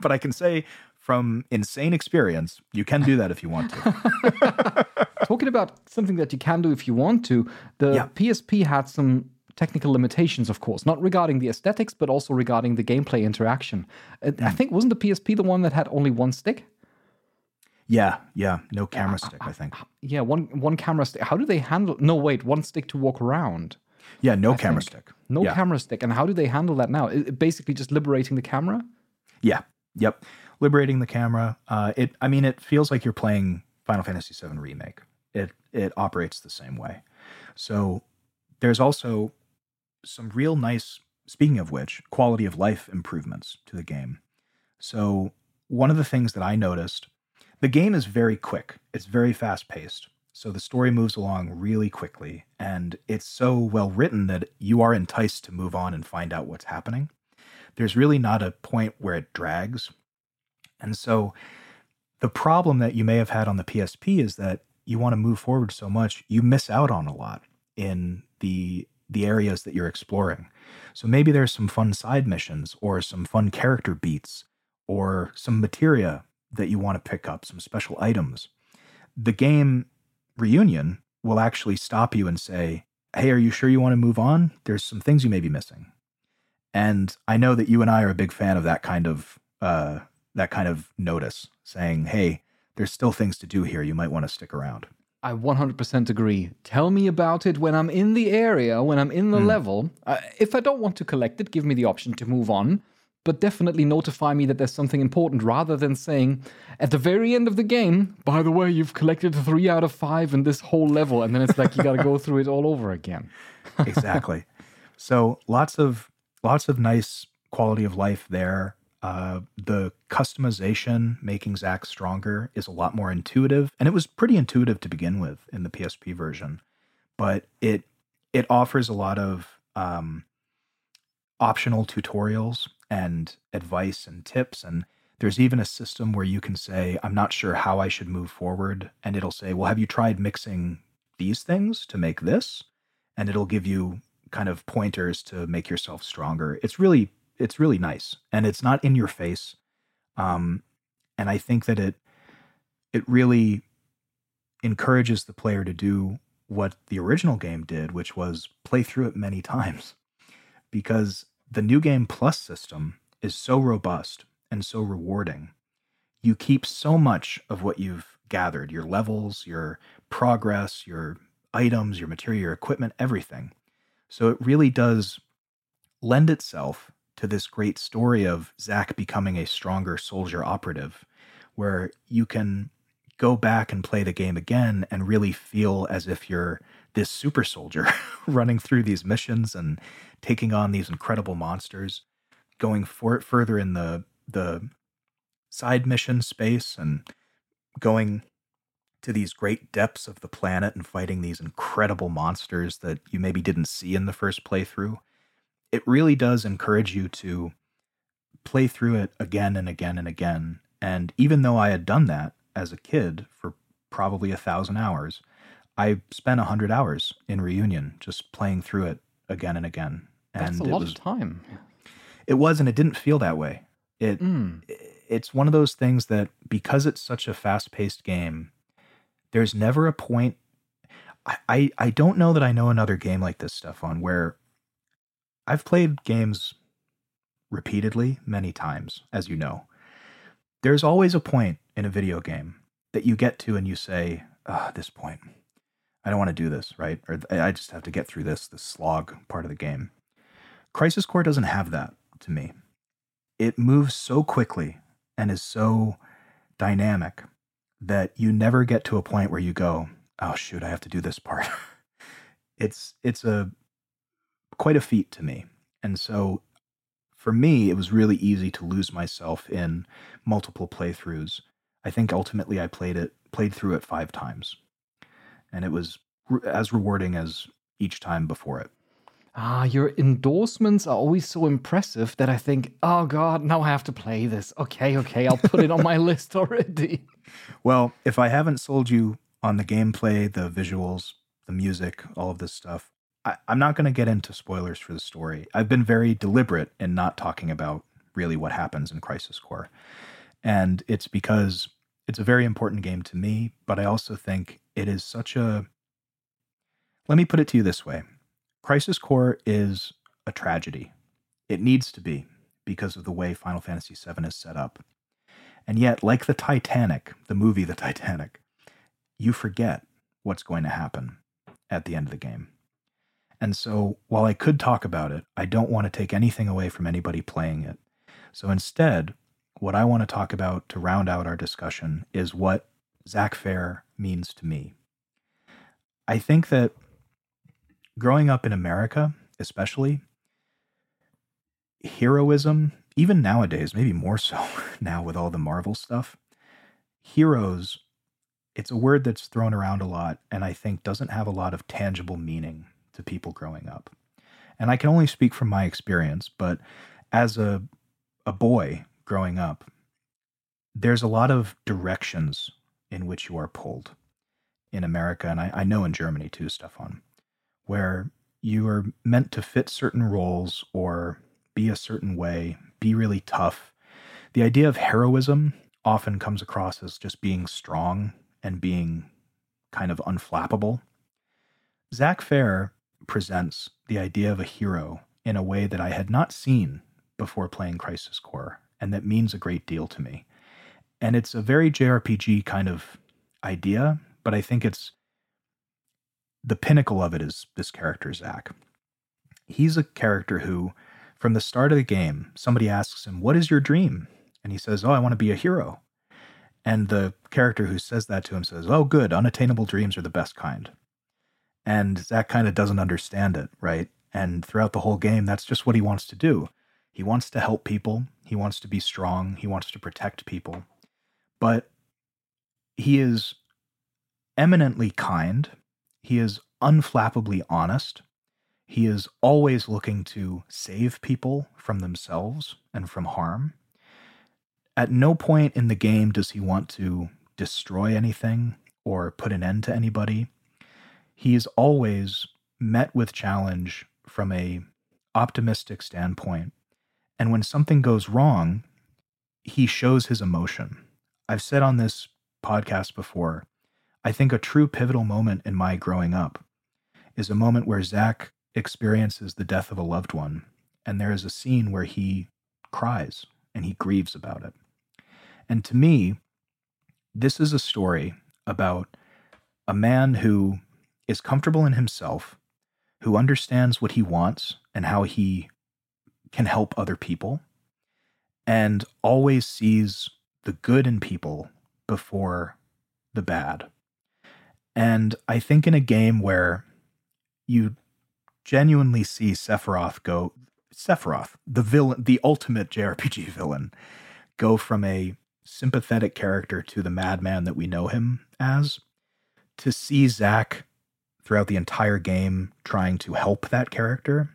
but I can say from insane experience, you can do that if you want to. Talking about something that you can do if you want to, the yeah. PSP had some technical limitations, of course, not regarding the aesthetics, but also regarding the gameplay interaction. Uh, I hmm. think wasn't the PSP the one that had only one stick? Yeah, yeah, no camera stick. I think. Yeah, one one camera stick. How do they handle? No, wait, one stick to walk around. Yeah, no I camera think. stick. No yeah. camera stick. And how do they handle that now? It, basically, just liberating the camera. Yeah. Yep liberating the camera. Uh, it, I mean, it feels like you're playing Final Fantasy VII Remake. It it operates the same way. So there's also some real nice. Speaking of which, quality of life improvements to the game. So one of the things that I noticed, the game is very quick. It's very fast paced. So the story moves along really quickly, and it's so well written that you are enticed to move on and find out what's happening. There's really not a point where it drags. And so the problem that you may have had on the PSP is that you want to move forward so much, you miss out on a lot in the the areas that you're exploring. So maybe there's some fun side missions or some fun character beats or some materia that you want to pick up, some special items. The game reunion will actually stop you and say, Hey, are you sure you want to move on? There's some things you may be missing. And I know that you and I are a big fan of that kind of uh, that kind of notice, saying, "Hey, there's still things to do here. You might want to stick around." I 100% agree. Tell me about it when I'm in the area, when I'm in the Mm. level. Uh, if I don't want to collect it, give me the option to move on, but definitely notify me that there's something important rather than saying, at the very end of the game, by the way, you've collected three out of five in this whole level. And then it's like you got to go through it all over again. exactly. So lots of lots of nice quality of life there. Uh, the customization, making Zack stronger, is a lot more intuitive, and it was pretty intuitive to begin with in the PSP version. But it it offers a lot of um, optional tutorials and advice and tips, and there's even a system where you can say, "I'm not sure how I should move forward," and it'll say, "Well, have you tried mixing these things to make this?" and it'll give you kind of pointers to make yourself stronger. It's really it's really nice and it's not in your face. Um and I think that it it really encourages the player to do what the original game did, which was play through it many times. Because the new game plus system is so robust and so rewarding. You keep so much of what you've gathered, your levels, your progress, your items, your material, your equipment, everything. So it really does lend itself to this great story of Zack becoming a stronger soldier operative, where you can go back and play the game again and really feel as if you're this super soldier running through these missions and taking on these incredible monsters, going for further in the the side mission space and going to these great depths of the planet and fighting these incredible monsters that you maybe didn't see in the first playthrough. It really does encourage you to play through it again and again and again. And even though I had done that as a kid for probably a thousand hours, I spent a hundred hours in reunion just playing through it again and again. That's a lot was, of time. It was, and it didn't feel that way. It Mm. it's one of those things that because it's such a fast-paced game, there's never a point. I, I I don't know that I know another game like this, Stefan, where I've played games repeatedly many times, as you know. There's always a point in a video game that you get to and you say, ah, this point, I don't want to do this, right? Or I just have to get through this, this slog part of the game. Crisis Core doesn't have that to me. It moves so quickly and is so dynamic that you never get to a point where you go, "Oh shoot, I have to do this part." it's it's a quite a feat to me. And so for me, it was really easy to lose myself in multiple playthroughs. I think ultimately I played it played through it 5 times. And it was re- as rewarding as each time before it. Ah, your endorsements are always so impressive that I think, oh God, now I have to play this. Okay, okay, I'll put it on my list already. Well, if I haven't sold you on the gameplay, the visuals, the music, all of this stuff, I, I'm not going to get into spoilers for the story. I've been very deliberate in not talking about really what happens in Crisis Core. And it's because it's a very important game to me, but I also think it is such a. Let me put it to you this way Crisis Core is a tragedy. It needs to be because of the way Final Fantasy VII is set up. And yet, like the Titanic, the movie The Titanic, you forget what's going to happen at the end of the game. And so, while I could talk about it, I don't want to take anything away from anybody playing it. So instead, what I want to talk about to round out our discussion is what Zack Fair means to me. I think that growing up in America, especially, heroism, even nowadays, maybe more so now with all the Marvel stuff, heroes it's a word that's thrown around a lot and I think doesn't have a lot of tangible meaning to people growing up. And I can only speak from my experience, but as a a boy growing up, there's a lot of directions in which you are pulled in America, and I, I know in Germany too, Stefan, where you are meant to fit certain roles or be a certain way, be really tough. The idea of heroism often comes across as just being strong and being kind of unflappable. Zack Fair presents the idea of a hero in a way that I had not seen before playing Crisis Core, and that means a great deal to me. And it's a very JRPG kind of idea, but I think it's the pinnacle of it is this character, Zack. He's a character who, from the start of the game, somebody asks him, What is your dream? And he says, Oh, I want to be a hero. And the character who says that to him says, Oh, good, unattainable dreams are the best kind. And Zack kind of doesn't understand it, right? And throughout the whole game, that's just what he wants to do. He wants to help people, he wants to be strong, he wants to protect people. But he is eminently kind, he is unflappably honest, he is always looking to save people from themselves and from harm. At no point in the game does he want to destroy anything or put an end to anybody. He is always met with challenge from a optimistic standpoint. And when something goes wrong, he shows his emotion. I've said on this podcast before, I think a true pivotal moment in my growing up is a moment where Zack experiences the death of a loved one, and there is a scene where he cries and he grieves about it. And to me, this is a story about a man who is comfortable in himself, who understands what he wants and how he can help other people, and always sees the good in people before the bad. And I think in a game where you genuinely see Sephiroth go Sephiroth, the villain, the ultimate JRPG villain, go from a sympathetic character to the madman that we know him as, to see Zack throughout the entire game trying to help that character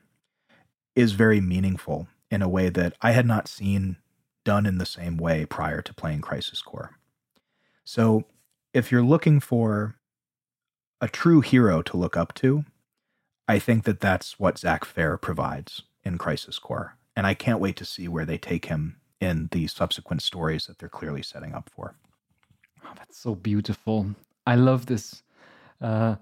is very meaningful in a way that I had not seen done in the same way prior to playing Crisis Core. So, if you're looking for a true hero to look up to, I think that that's what Zack Fair provides in Crisis Core. And I can't wait to see where they take him in the subsequent stories that they're clearly setting up for. Oh, that's so beautiful. I love this uh,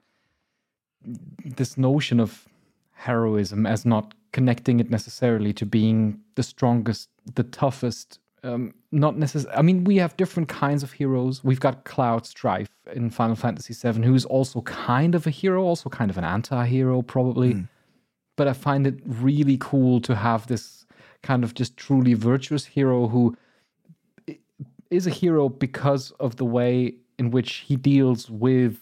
this notion of heroism as not connecting it necessarily to being the strongest, the toughest. Um, not necessarily. I mean, we have different kinds of heroes. We've got Cloud Strife in Final Fantasy VII, who's also kind of a hero, also kind of an anti-hero, probably. Mm. But I find it really cool to have this kind of just truly virtuous hero who is a hero because of the way in which he deals with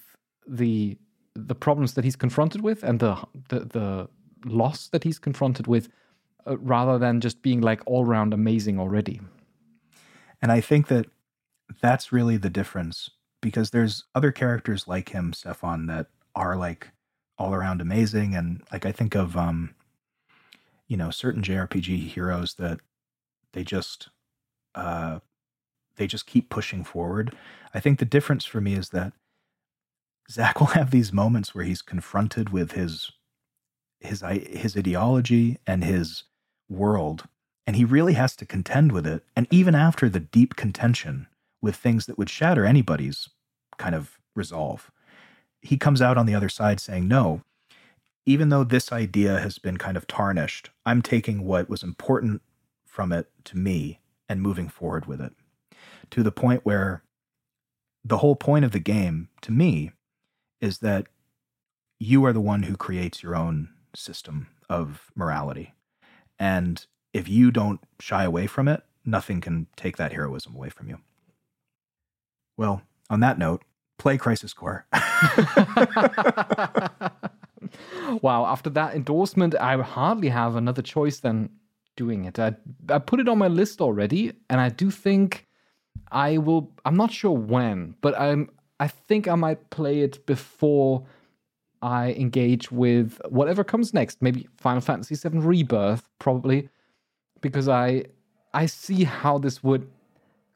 the the problems that he's confronted with and the the, the loss that he's confronted with uh, rather than just being like all round amazing already. And i think that that's really the difference because there's other characters like him stefan that are like all around amazing. And like i think of um you know certain jrpg heroes that they just uh they just keep pushing forward. I think the difference for me is that Zack will have these moments where he's confronted with his his his ideology and his world, and he really has to contend with it. And even after the deep contention with things that would shatter anybody's kind of resolve, he comes out on the other side saying, "No, even though this idea has been kind of tarnished, I'm taking what was important from it to me and moving forward with it." To the point where the whole point of the game, to me, is that you are the one who creates your own system of morality. And if you don't shy away from it, nothing can take that heroism away from you. Well, on that note, play Crisis Core. wow, after that endorsement, I hardly have another choice than doing it. I, I put it on my list already, and I do think I will. I'm not sure when, but I'm I think I might play it before I engage with whatever comes next. Maybe Final Fantasy VII Rebirth, probably, because I I see how this would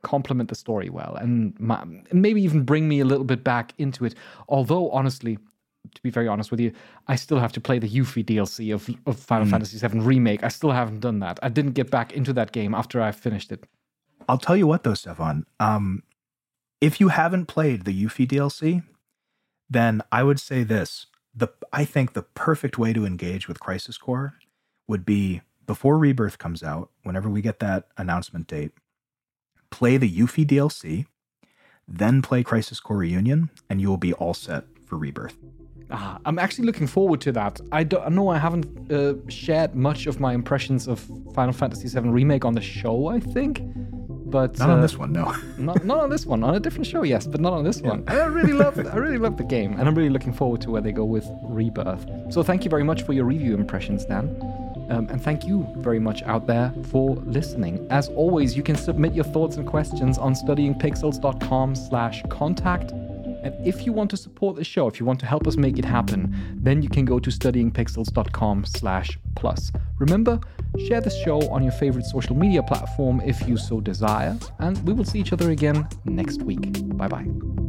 complement the story well and my, maybe even bring me a little bit back into it. Although, honestly, to be very honest with you, I still have to play the Yuffie DLC of, of Final mm. Fantasy VII Remake. I still haven't done that. I didn't get back into that game after I finished it. I'll tell you what, though, Stefan. Um, if you haven't played the Yuffie DLC, then I would say this: the I think the perfect way to engage with Crisis Core would be before Rebirth comes out. Whenever we get that announcement date, play the Yuffie DLC, then play Crisis Core Reunion, and you will be all set for Rebirth. Ah, I'm actually looking forward to that. I don't know I haven't uh, shared much of my impressions of Final Fantasy VII Remake on the show. I think, but not uh, on this one, no. not, not on this one. On a different show, yes, but not on this yeah. one. I really love I really love the game, and I'm really looking forward to where they go with Rebirth. So thank you very much for your review impressions, Dan. Um, and thank you very much out there for listening. As always, you can submit your thoughts and questions on studyingpixels.com slash contact. And if you want to support the show, if you want to help us make it happen, then you can go to studyingpixels.com slash plus. Remember, share this show on your favorite social media platform if you so desire, and we will see each other again next week. Bye bye.